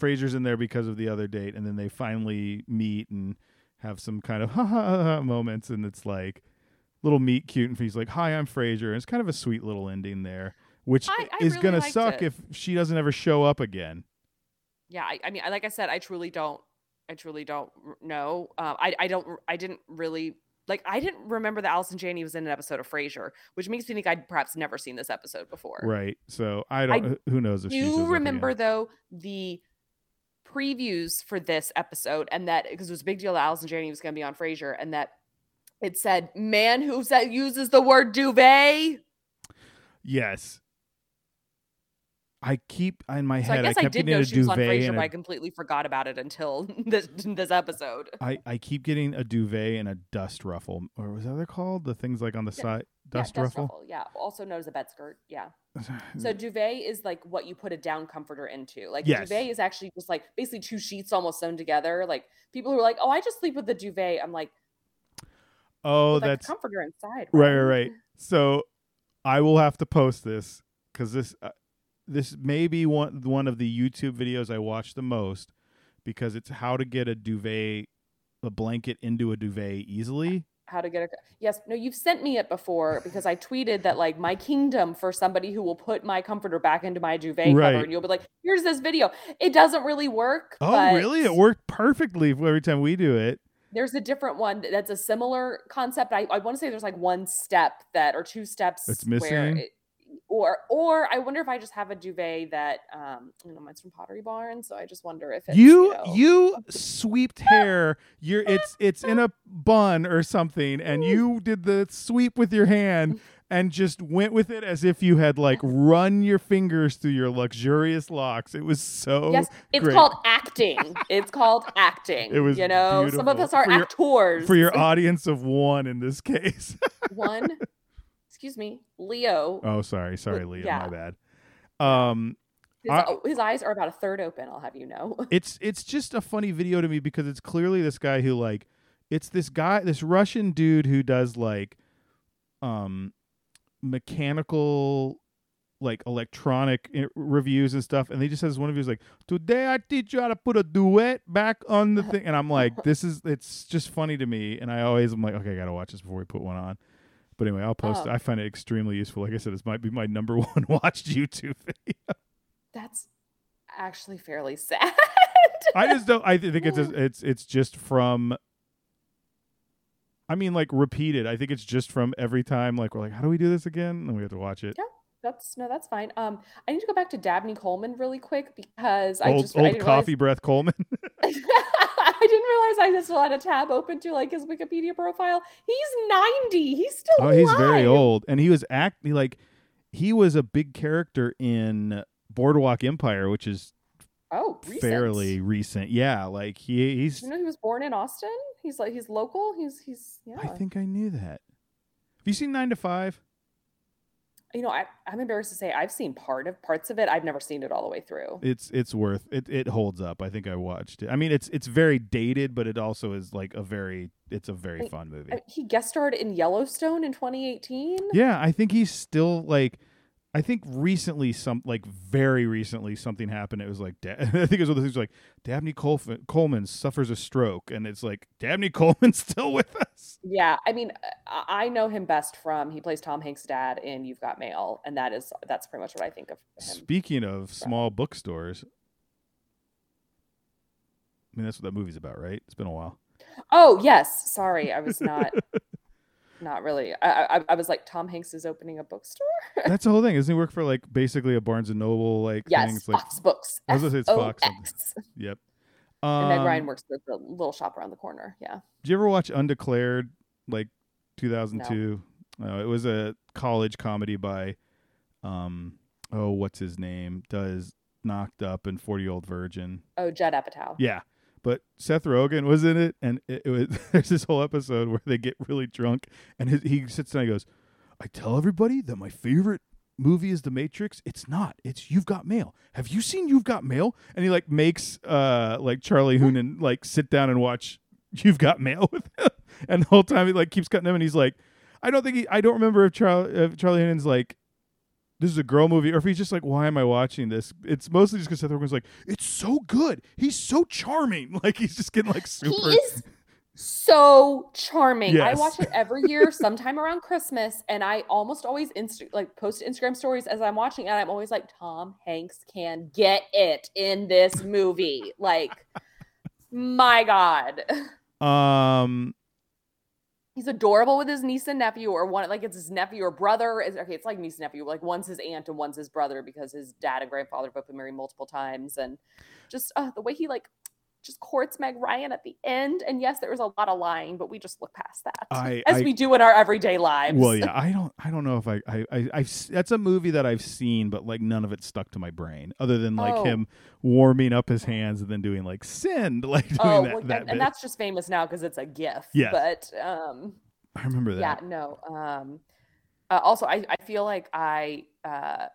Speaker 2: Frasier's in there because of the other date, and then they finally meet and have some kind of ha ha ha moments, and it's like little meet cute, and he's like, "Hi, I'm Frasier." And it's kind of a sweet little ending there, which
Speaker 1: I- I
Speaker 2: is
Speaker 1: really
Speaker 2: gonna suck
Speaker 1: it.
Speaker 2: if she doesn't ever show up again.
Speaker 1: Yeah, I, I mean, like I said, I truly don't. I truly don't know. Uh, I I don't. I didn't really like. I didn't remember that Allison Janney was in an episode of Frasier, which makes me think I'd perhaps never seen this episode before.
Speaker 2: Right. So I don't. who knows if
Speaker 1: do remember though the previews for this episode and that because it was a big deal that Allison Janney was going to be on Frasier and that it said man who said uses the word duvet.
Speaker 2: Yes. I keep in my
Speaker 1: So I guess I,
Speaker 2: kept
Speaker 1: did
Speaker 2: getting
Speaker 1: know
Speaker 2: a
Speaker 1: she was on
Speaker 2: duvet
Speaker 1: Frasier, but I completely forgot about it until this this episode.
Speaker 2: I, I keep getting a duvet and a dust ruffle, or was that they're called? The things like on the
Speaker 1: Yeah.
Speaker 2: side,
Speaker 1: Yeah,
Speaker 2: dust ruffle.
Speaker 1: Yeah, also known as a bed skirt. Yeah. So duvet is like what you put a down comforter into. Like
Speaker 2: Yes.
Speaker 1: duvet is actually just like basically two sheets almost sewn together. Like people who are like, "Oh, I just sleep with the duvet." I'm like,
Speaker 2: oh,
Speaker 1: a
Speaker 2: that's
Speaker 1: comforter inside.
Speaker 2: right, right, right. So I will have to post this because this uh, this may be one one of the YouTube videos I watch the most because it's how to get a duvet, a blanket into a duvet easily.
Speaker 1: How to get a yes? No, you've sent me it before because I tweeted that like my kingdom for somebody who will put my comforter back into my duvet
Speaker 2: Right.
Speaker 1: cover, and you'll be like, "Here's this video." It doesn't really work.
Speaker 2: Oh,
Speaker 1: but
Speaker 2: really? It worked perfectly every time we do it.
Speaker 1: There's a different one that's a similar concept. I, I want to say there's like one step that or two steps where
Speaker 2: missing?
Speaker 1: it- or or I wonder if I just have a duvet that um you know mine's from Pottery Barn, so I just wonder if it's
Speaker 2: you
Speaker 1: know,
Speaker 2: you sweeped ah. hair you're ah. it's it's in a bun or something and mm. you did the sweep with your hand and just went with it as if you had like run your fingers through your luxurious locks it was so
Speaker 1: Yes, it's
Speaker 2: great.
Speaker 1: called acting. It's called acting.
Speaker 2: It was
Speaker 1: you know, some of us are
Speaker 2: For your-
Speaker 1: actors.
Speaker 2: for your audience of one in this case
Speaker 1: one, excuse me, Leo.
Speaker 2: oh sorry sorry leo
Speaker 1: yeah.
Speaker 2: my bad um
Speaker 1: His,
Speaker 2: I-
Speaker 1: his eyes are about a third open. I'll have you know.
Speaker 2: it's it's just a funny video to me because it's clearly this guy who like it's this guy this Russian dude who does like um mechanical like electronic reviews and stuff and they just has one of his like today I teach you how to put a duet back on the thing and I'm like this is it's just funny to me and I always am like okay I got to watch this before we put one on but anyway I'll post.
Speaker 1: Oh.
Speaker 2: I find it extremely useful like I said this might be my number one watched YouTube video
Speaker 1: That's actually fairly sad.
Speaker 2: I just don't. I think it's it's it's just from. I mean, like repeated. I think it's just from every time. Like we're like, how do we do this again? And we have to watch it.
Speaker 1: Yeah, that's no, that's fine. Um, I need to go back to Dabney Coleman really quick because I
Speaker 2: old
Speaker 1: just
Speaker 2: old coffee breath Coleman.
Speaker 1: I didn't realize I just had a tab open to like his Wikipedia profile. He's ninety. He's still.
Speaker 2: oh, he's very old, and he was act he, like he was a big character in Boardwalk Empire, which is
Speaker 1: Oh, recent.
Speaker 2: fairly recent. Yeah, like he he's.
Speaker 1: You know, he was born in Austin. He's like he's local. He's he's yeah.
Speaker 2: I think I knew that. Have you seen Nine to Five?
Speaker 1: You know, I, I'm embarrassed to say I've seen part of parts of it. I've never seen it all the way through.
Speaker 2: It's it's worth it. It holds up. I think I watched it. I mean, it's it's very dated, but it also is like a very it's a very
Speaker 1: Wait,
Speaker 2: fun movie.
Speaker 1: I- he guest starred in Yellowstone in 2018.
Speaker 2: Yeah, I think he's still like. I think recently, some like very recently, something happened. It was like Da- I think it was one of those things like Dabney Colf- Coleman suffers a stroke, and it's like Dabney Coleman's still with us.
Speaker 1: Yeah, I mean, uh, I I know him best from he plays Tom Hanks' dad in You've Got Mail, and that is that's pretty much what I think of him.
Speaker 2: Speaking of small bookstores, I mean that's what that movie's about, right? It's been a while.
Speaker 1: Oh yes, sorry, I was not not really. I, I I was like Tom Hanks is opening a bookstore.
Speaker 2: That's the whole thing. Doesn't he work for like basically a Barnes and Noble like
Speaker 1: yes,
Speaker 2: things like
Speaker 1: Fox Books.
Speaker 2: I was gonna say it's Fox. Yep.
Speaker 1: And Meg
Speaker 2: Um,
Speaker 1: Ryan works at the little shop around the corner. Yeah.
Speaker 2: Did you ever watch Undeclared, like 2002? No. it was a college comedy by, um, oh, what's his name? Does Knocked Up and 40 Year Old Virgin.
Speaker 1: Oh, Judd Apatow.
Speaker 2: Yeah. But Seth Rogen was in it, and it, it was there's this whole episode where they get really drunk, and his, he sits down and goes, "I tell everybody that my favorite movie is The Matrix. It's not. It's You've Got Mail. Have you seen You've Got Mail?" And he like makes uh like Charlie Hunnam like sit down and watch You've Got Mail with him, and the whole time he like keeps cutting him, and he's like, "I don't think he. I don't remember if Charlie if Charlie Hunnam's like." This is a girl movie, or if he's just like, "Why am I watching this?" It's mostly just because Seth Rogen's like, "It's so good. He's so charming." Like he's just getting like super.
Speaker 1: He is so charming. I watch it every year, sometime around Christmas, and I almost always insta- like post Instagram stories as I'm watching, and I'm always like, Tom Hanks can get it in this movie. Like, my God.
Speaker 2: Um,
Speaker 1: He's adorable with his niece and nephew, or one like it's his nephew or brother. Is okay, it's like niece and nephew. Like one's his aunt and one's his brother because his dad and grandfather both been married multiple times, and just uh, the way he like just courts Meg Ryan at the end. And yes, there was a lot of lying, but we just look past that
Speaker 2: I-
Speaker 1: as
Speaker 2: I-
Speaker 1: we do in our everyday lives.
Speaker 2: well, yeah, I don't, I don't know if I, I, I, I've, that's a movie that I've seen, but like none of it stuck to my brain, other than like
Speaker 1: Oh.
Speaker 2: him warming up his hands and then doing like send, like doing
Speaker 1: Oh,
Speaker 2: that,
Speaker 1: well,
Speaker 2: that
Speaker 1: and, and that's just famous now because it's a GIF.
Speaker 2: Yeah,
Speaker 1: but um,
Speaker 2: I remember that.
Speaker 1: yeah no um uh, also I, I feel like i uh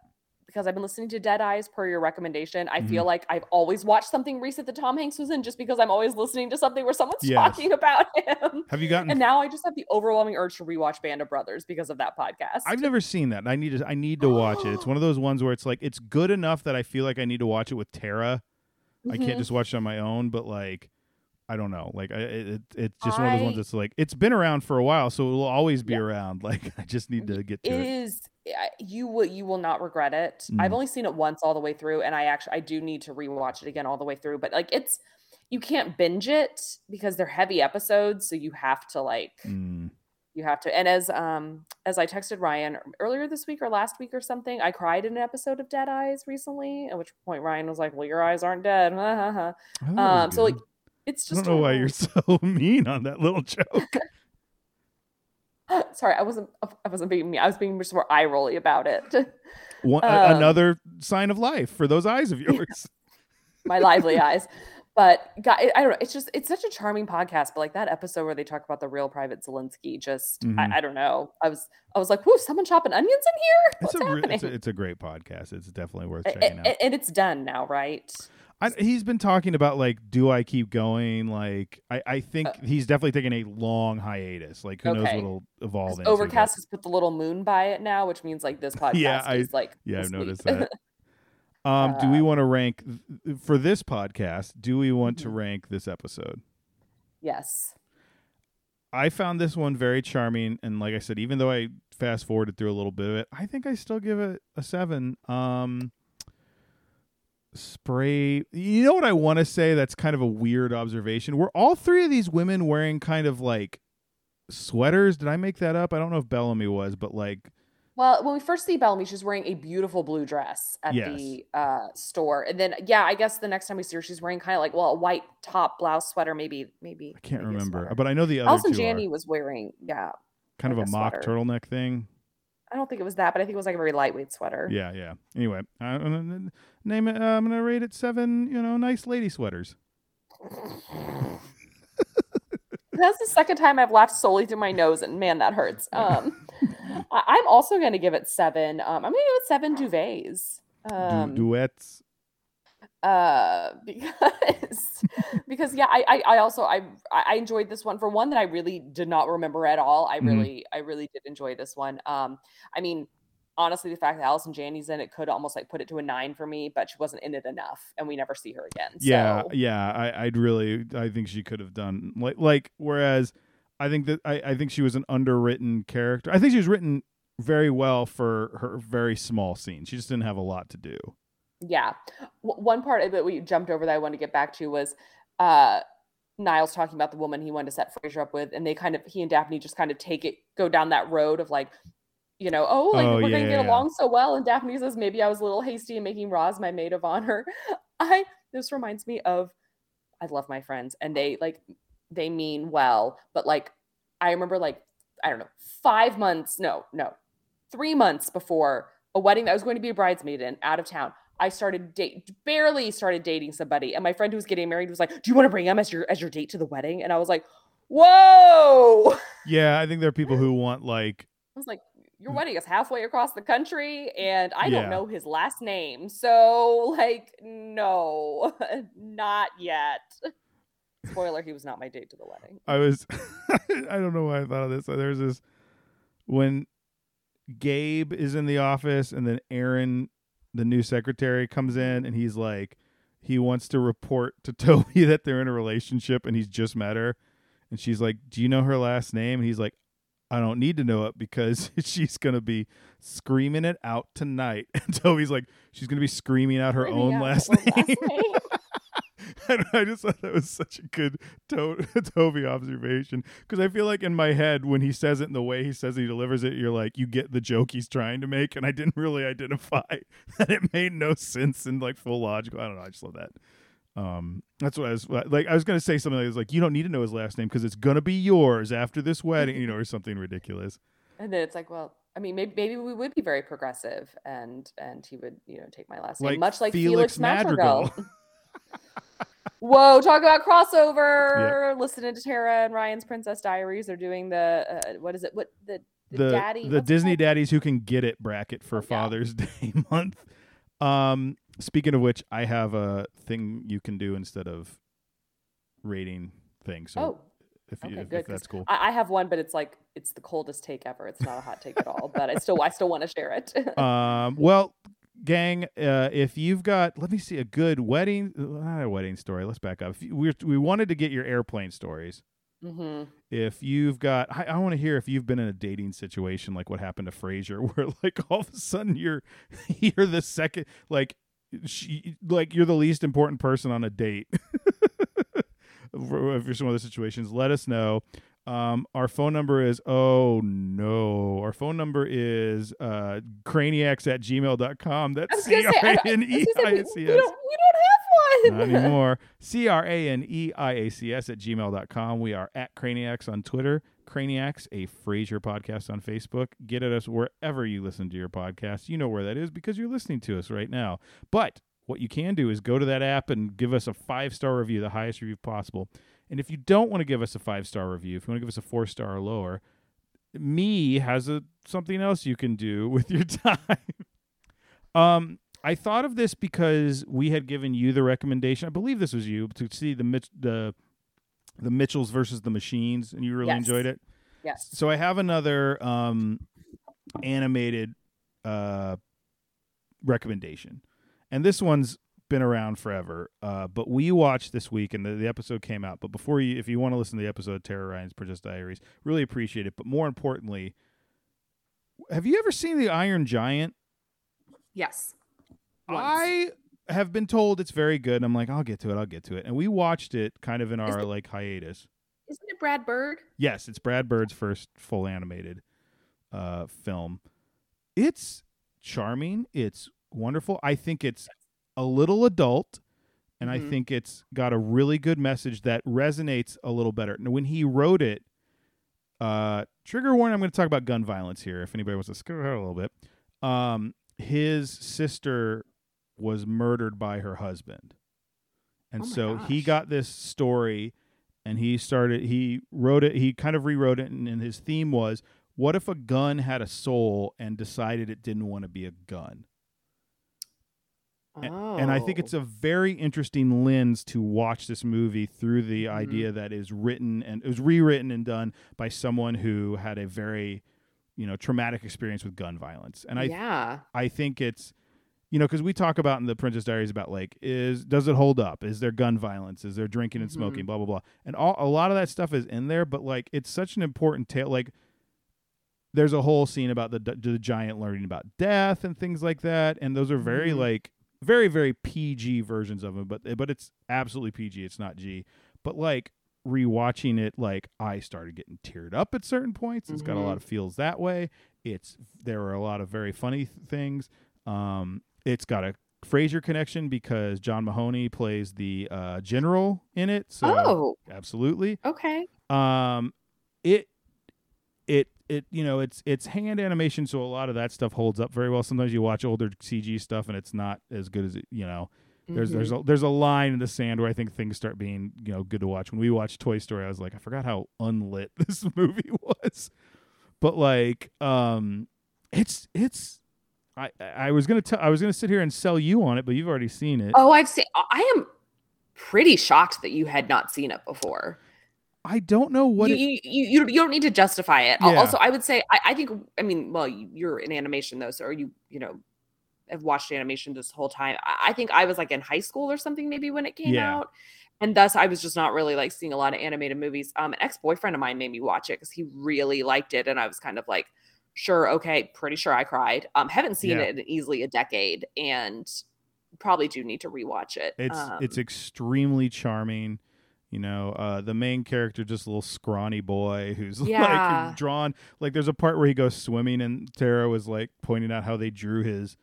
Speaker 1: because i've been listening to dead eyes per your recommendation i
Speaker 2: Mm-hmm.
Speaker 1: feel like i've always watched something recent that tom hanks was in just because i'm always listening to something where someone's
Speaker 2: Yes.
Speaker 1: talking about him
Speaker 2: Have you gotten?
Speaker 1: and now i just have the overwhelming urge to rewatch band of brothers because of that podcast
Speaker 2: I've never seen that. I need to, I need to watch it. It's one of those ones where it's like it's good enough that I feel like I need to watch it with Tara. I can't just watch it on my own, but like. I don't know. Like I, it, it, it's just one of those ones
Speaker 1: I-
Speaker 2: that's like it's been around for a while, so it will always be
Speaker 1: Yeah.
Speaker 2: around. Like I just need to get to
Speaker 1: it
Speaker 2: it.
Speaker 1: is you will you will not regret it i've
Speaker 2: Mm.
Speaker 1: only seen it once all the way through and i actually i do need to rewatch it again all the way through but like it's you can't binge it because they're heavy episodes so you have to like
Speaker 2: Mm.
Speaker 1: you have to and as um as i texted ryan earlier this week or last week or something i cried in an episode of dead eyes recently at which point ryan was like well your eyes aren't dead
Speaker 2: I was
Speaker 1: um so like it's
Speaker 2: I don't know why you're so mean on that little joke.
Speaker 1: sorry i wasn't i wasn't being me i was being much more eye rolly about it
Speaker 2: One,
Speaker 1: Um,
Speaker 2: another sign of life for those eyes of yours.
Speaker 1: my lively eyes but I don't know. It's just it's such a charming podcast. But like that episode where they talk about the real Private Zelensky, just mm-hmm. I, I, don't know. I was I was like, whoa, someone chopping onions in here? What's
Speaker 2: it's a,
Speaker 1: happening?
Speaker 2: It's a, it's a great podcast. It's definitely worth checking
Speaker 1: out. And it's done now, right?
Speaker 2: I, he's been talking about like, do I keep going? Like, I, I think uh, he's definitely taking a long hiatus. Like, who okay. knows what'll evolve.
Speaker 1: Overcast has put the little moon by it now, which means like this podcast yeah, I, is like
Speaker 2: yeah, I've noticed that. um, uh, do we want to rank for this podcast? Do we want mm-hmm. to rank this episode?
Speaker 1: Yes.
Speaker 2: I found this one very charming, and like I said, even though I fast forwarded through a little bit of it, I think I still give it a seven. Um, spray. You know what I want to say? That's kind of a weird observation. Were all three of these women wearing kind of like sweaters? Did I make that up? I don't know if Bellamy was, but like.
Speaker 1: Well, when we first see Bellamy, she's wearing a beautiful blue dress at yes. the uh, store, and then yeah, I guess the next time we see her, she's wearing kind of like well a white top, blouse, sweater, maybe maybe.
Speaker 2: I can't
Speaker 1: maybe
Speaker 2: remember, but I know the other.
Speaker 1: Allison
Speaker 2: Janney
Speaker 1: was wearing yeah,
Speaker 2: kind like of a, a mock turtleneck thing.
Speaker 1: I don't think it was that, but I think it was like a very lightweight sweater.
Speaker 2: Yeah, yeah. Anyway, I'm name it. Uh, I'm gonna rate it seven. You know, nice lady sweaters.
Speaker 1: That's the second time I've laughed solely through my nose, and man, that hurts. Um, I- am also gonna give it seven. Um, I'm gonna give it seven duvets.
Speaker 2: Um, du- duets
Speaker 1: uh because because yeah I, I i also i i enjoyed this one for one that i really did not remember at all i mm-hmm. really i really did enjoy this one um i mean honestly the fact that allison janney's in it could almost like put it to a nine for me but she wasn't in it enough and we never see her again
Speaker 2: yeah so. yeah I, i'd really i think she could have done like like whereas i think that I, I think she was an underwritten character i think she was written very well for her very small scene she just didn't have a lot to do
Speaker 1: yeah. W- one part that we jumped over that I want to get back to was uh Niles talking about the woman he wanted to set Frasier up with, and they kind of he and Daphne just kind of take it go down that road of like, you know, oh, like oh, we're yeah, gonna get yeah. along so well. And Daphne says maybe I was a little hasty in making Roz my maid of honor. I this reminds me of I love my friends and they like they mean well, but like I remember like I don't know five months no no three months before a wedding that I was going to be a bridesmaid in out of town. I started date barely started dating somebody, and my friend who was getting married was like, "Do you want to bring him as your as your date to the wedding?" And I was like, "Whoa!"
Speaker 2: Yeah, I think there are people who want like.
Speaker 1: I was like, "Your wedding mm. is halfway across the country, and I yeah. don't know his last name, so like, no, not yet." Spoiler: He was not my date to the wedding.
Speaker 2: I was. I don't know why I thought of this. There's this when Gabe is in the office, and then Erin the new secretary comes in and he's like he wants to report to Toby that they're in a relationship and he's just met her and she's like do you know her last name and he's like I don't need to know it because she's gonna be screaming it out tonight. And Toby's like, she's gonna be screaming out her own last name. Last name. and I just thought that was such a good to- Toby observation because I feel like in my head when he says it and the way he says he delivers it, you're like you get the joke he's trying to make, and I didn't really identify that it made no sense and like full logical. I don't know. I just love that. Um, that's what I was like. I was gonna say something like, like you don't need to know his last name because it's gonna be yours after this wedding, you know, or something ridiculous.
Speaker 1: And then it's like, well, I mean, maybe maybe we would be very progressive, and and he would, you know, take my last name, much like Felix, Felix Madrigal. Madrigal. Whoa, talk about crossover. Yeah. Listening to Tara and Ryan's Princess Diaries. They're doing the uh, what is it? What the the,
Speaker 2: the
Speaker 1: daddy
Speaker 2: the Disney daddies who can get it bracket for oh, Father's yeah. Day month. Um, speaking of which, I have a thing you can do instead of rating things. So
Speaker 1: oh.
Speaker 2: If, you, okay, if, good, if that's cool.
Speaker 1: I, I have one, but it's like it's the coldest take ever. It's not a hot take at all, but I still I still want to share it.
Speaker 2: um, well, gang, uh, if you've got, let me see, a good wedding, not a wedding story. Let's back up. You, we we wanted to get your airplane stories.
Speaker 1: Mm-hmm.
Speaker 2: If you've got, I, I want to hear if you've been in a dating situation like what happened to Frasier, where like all of a sudden you're you're the second, like she, like you're the least important person on a date. if you're some other situations, let us know. Um, our phone number is, oh no, our phone number is uh, craneiacs at gmail.com. That's C R A N E I A C S. We don't
Speaker 1: have
Speaker 2: one. Not anymore. C R A N E I A C S at gmail.com. We are at Craneiacs on Twitter. Craneiacs, a Frasier podcast on Facebook. Get at us wherever you listen to your podcast. You know where that is because you're listening to us right now. But what you can do is go to that app and give us a five star review, the highest review possible. And if you don't want to give us a five star review, if you want to give us a four star or lower, me has a something else you can do with your time. um, I thought of this because we had given you the recommendation. I believe this was you to see the the the Mitchells versus the Machines, and you really
Speaker 1: Yes.
Speaker 2: enjoyed it.
Speaker 1: Yes.
Speaker 2: So I have another um, animated uh, recommendation, and this one's been around forever. Uh, but we watched this week, and the, the episode came out. But before you, if you want to listen to the episode, Tara Ryan's Princess Diaries, really appreciate it. But more importantly, have you ever seen the Iron Giant?
Speaker 1: Yes. Once.
Speaker 2: I have been told it's very good. And I'm like, I'll get to it. I'll get to it. And we watched it kind of in our
Speaker 1: it-
Speaker 2: like hiatus.
Speaker 1: Isn't it Brad Bird?
Speaker 2: Yes, it's Brad Bird's first full animated uh, film. It's charming. It's wonderful. I think it's a little adult, and I
Speaker 1: Mhm.
Speaker 2: think it's got a really good message that resonates a little better. Now, when he wrote it, uh, trigger warning: I'm going to talk about gun violence here. If anybody wants to skip ahead a little bit, um, his sister was murdered by her husband, and
Speaker 1: Oh
Speaker 2: so he got this story and he started he wrote it he kind of rewrote it and, and his theme was what if a gun had a soul and decided it didn't want to be a gun
Speaker 1: Oh.
Speaker 2: and i think it's a very interesting lens to watch this movie through the
Speaker 1: Mhm.
Speaker 2: idea that is written and it was rewritten and done by someone who had a very you know traumatic experience with gun violence and i
Speaker 1: yeah.
Speaker 2: I think it's you know because we talk about in the Princess Diaries about like is does it hold up? Is there gun violence? Is there drinking and smoking? Blah blah blah. And all a lot of that stuff is in there, but like it's such an important tale. Like there's a whole scene about the the giant learning about death and things like that, and those are very
Speaker 1: Mhm.
Speaker 2: like very very PG versions of them, but but it's absolutely PG. It's not G. But like rewatching it, like I started getting teared up at certain points. It's got a lot of feels that way. It's there are a lot of very funny th- things. Um, it's got a Frasier connection because John Mahoney plays the uh, general in it. So
Speaker 1: oh,
Speaker 2: absolutely.
Speaker 1: okay.
Speaker 2: Um, it it it you know it's it's hand animation, so a lot of that stuff holds up very well. Sometimes you watch older CG stuff and it's not as good as it you know. There's
Speaker 1: Mhm.
Speaker 2: there's a there's a line in the sand where I think things start being you know good to watch. When we watched Toy Story, I was like, I forgot how unlit this movie was, but like, um, it's it's. I I was gonna tell I was gonna sit here and sell you on it, but you've already seen it.
Speaker 1: Oh, I've seen. I am pretty shocked that you had not seen it before.
Speaker 2: I don't know what
Speaker 1: you,
Speaker 2: it,
Speaker 1: you, you, you don't need to justify it.
Speaker 2: Yeah.
Speaker 1: Also, I would say I, I think I mean, well, you- you're in animation though, so are you you know have watched animation this whole time. I, think I was like in high school or something maybe when it came
Speaker 2: Yeah.
Speaker 1: out, and thus I was just not really like seeing a lot of animated movies. Um, an ex boyfriend of mine made me watch it because he really liked it, and I was kind of like, sure, okay, pretty sure I cried. Um, haven't seen
Speaker 2: Yeah.
Speaker 1: it in easily a decade, and probably do need to rewatch it.
Speaker 2: It's
Speaker 1: um,
Speaker 2: it's extremely charming. You know, uh, the main character, just a little scrawny boy who's
Speaker 1: Yeah.
Speaker 2: like drawn. Like, there's a part where he goes swimming, and Tara was like pointing out how they drew his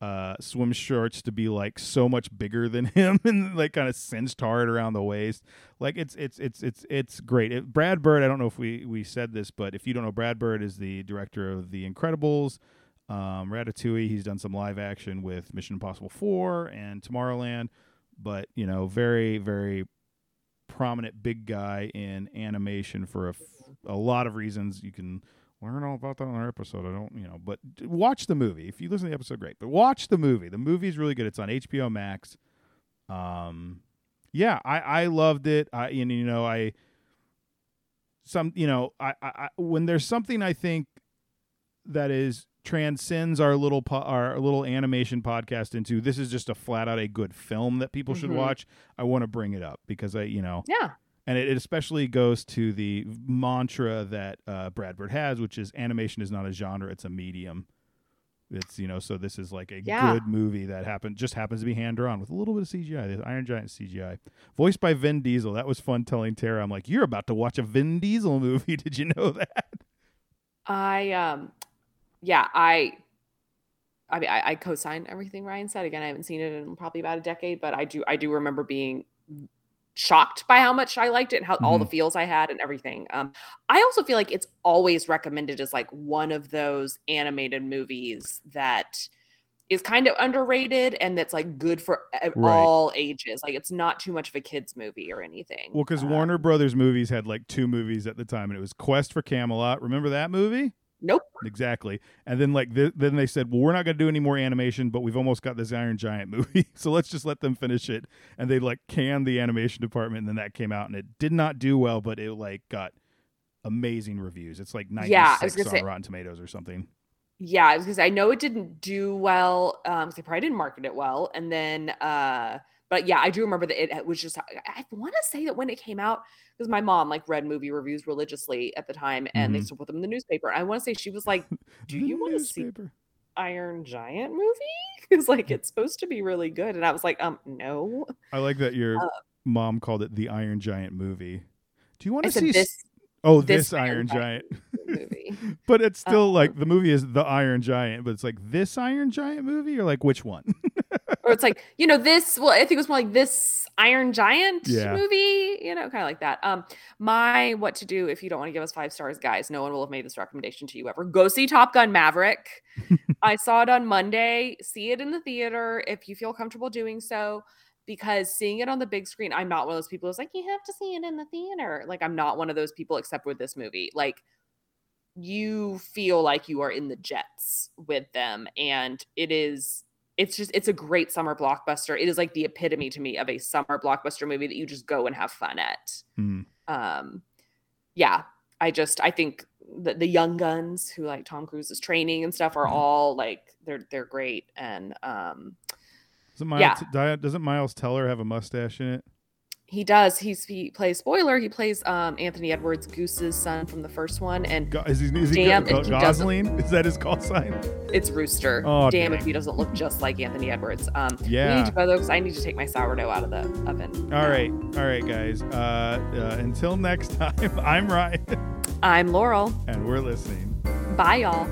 Speaker 2: uh, swim shorts to be like so much bigger than him, and like kind of cinched hard around the waist. Like, it's it's it's it's it's great. It, Brad Bird. I don't know if we we said this, but if you don't know, Brad Bird is the director of The Incredibles. Um, Ratatouille. He's done some live action with Mission Impossible 4 and Tomorrowland, but you know, very, very prominent big guy in animation for a, f- a lot of reasons. You can learn all about that on our episode. I don't, you know, but watch the movie. If you listen to the episode, great. But watch the movie. The movie is really good. It's on HBO Max. Um, yeah, I I loved it. I and you know I some you know I, I when there's something I think that is transcends our little po- our little animation podcast into this is just a flat out a good film that people should
Speaker 1: Mhm.
Speaker 2: watch. I want to bring it up because I you know
Speaker 1: yeah.
Speaker 2: And it, it especially goes to the mantra that uh, Brad Bird has, which is animation is not a genre; it's a medium. It's you know, so this is like a
Speaker 1: Yeah.
Speaker 2: good movie that happened just happens to be hand drawn with a little bit of CGI. The Iron Giant CGI, voiced by Vin Diesel. That was fun telling Tara. I'm like, you're about to watch a Vin Diesel movie. Did you know that?
Speaker 1: I um yeah, I I mean I, I co-sign everything Ryan said. Again, I haven't seen it in probably about a decade, but I do I do remember being shocked by how much I liked it and how all the feels I had and everything. Um I also feel like it's always recommended as like one of those animated movies that is kind of underrated and that's like good for
Speaker 2: Right.
Speaker 1: all ages. Like it's not too much of a kids movie or anything.
Speaker 2: Well, because
Speaker 1: Uh,
Speaker 2: Warner Brothers movies had like two movies at the time, and it was Quest for Camelot. Remember that movie?
Speaker 1: Nope.
Speaker 2: Exactly. And then like th- then they said, well, we're not going to do any more animation, but we've almost got this Iron Giant movie, so let's just let them finish it. And they like canned the animation department, and then that came out, and it did not do well, but it like got amazing reviews. It's like ninety
Speaker 1: Yeah, I was gonna
Speaker 2: on
Speaker 1: say-
Speaker 2: Rotten Tomatoes or something.
Speaker 1: Yeah, I was because I know it didn't do well. Um, 'cause they probably didn't market it well. And then, uh, but yeah, I do remember that it was just. I, want to say that when it came out, because my mom like read movie reviews religiously at the time, and they
Speaker 2: Mhm.
Speaker 1: used to put them in the newspaper. I want to say she was like, "Do you want to see. Iron Giant movie? Because like it's supposed to be really good." And I was like, "Um, no."
Speaker 2: I like that your
Speaker 1: Uh,
Speaker 2: mom called it the Iron Giant movie. Do you want to see?
Speaker 1: this
Speaker 2: oh,
Speaker 1: this
Speaker 2: this, Iron
Speaker 1: Iron
Speaker 2: Giant.
Speaker 1: movie.
Speaker 2: But it's still
Speaker 1: Um,
Speaker 2: like the movie is the Iron Giant, but it's like this Iron Giant movie or like which one?
Speaker 1: Or it's like you know this well i think it was more like this iron giant
Speaker 2: Yeah.
Speaker 1: movie you know kind of like that. Um my what to do if you don't want to give us five stars guys no one will have made this recommendation to you ever. Go see top gun maverick. I saw it on monday. See it in the theater if you feel comfortable doing so because seeing it on the big screen i'm not one of those people who's like you have to see it in the theater. Like i'm not one of those people except with this movie. Like you feel like you are in the jets with them and it is it's just it's a great summer blockbuster it is like the epitome to me of a summer blockbuster movie that you just go and have fun at
Speaker 2: Hmm.
Speaker 1: um yeah i just i think the, the young guns who like tom cruise's training and stuff are
Speaker 2: Mhm.
Speaker 1: all like they're they're great and um
Speaker 2: Doesn't Miles,
Speaker 1: Yeah.
Speaker 2: Doesn't Miles Teller have a mustache in it?
Speaker 1: He does he's he plays spoiler he plays um anthony edwards goose's son from the first one and
Speaker 2: is he, is he
Speaker 1: Damn
Speaker 2: Go-
Speaker 1: if he doesn't-
Speaker 2: Gosling? Is that his call sign?
Speaker 1: it's rooster
Speaker 2: Oh,
Speaker 1: damn if he doesn't look just like anthony edwards um we need to go though because i need to take my sourdough out of the oven
Speaker 2: All right, all right, guys. Uh, uh, until next time, I'm Ryan,
Speaker 1: i'm laurel
Speaker 2: and we're listening.
Speaker 1: bye y'all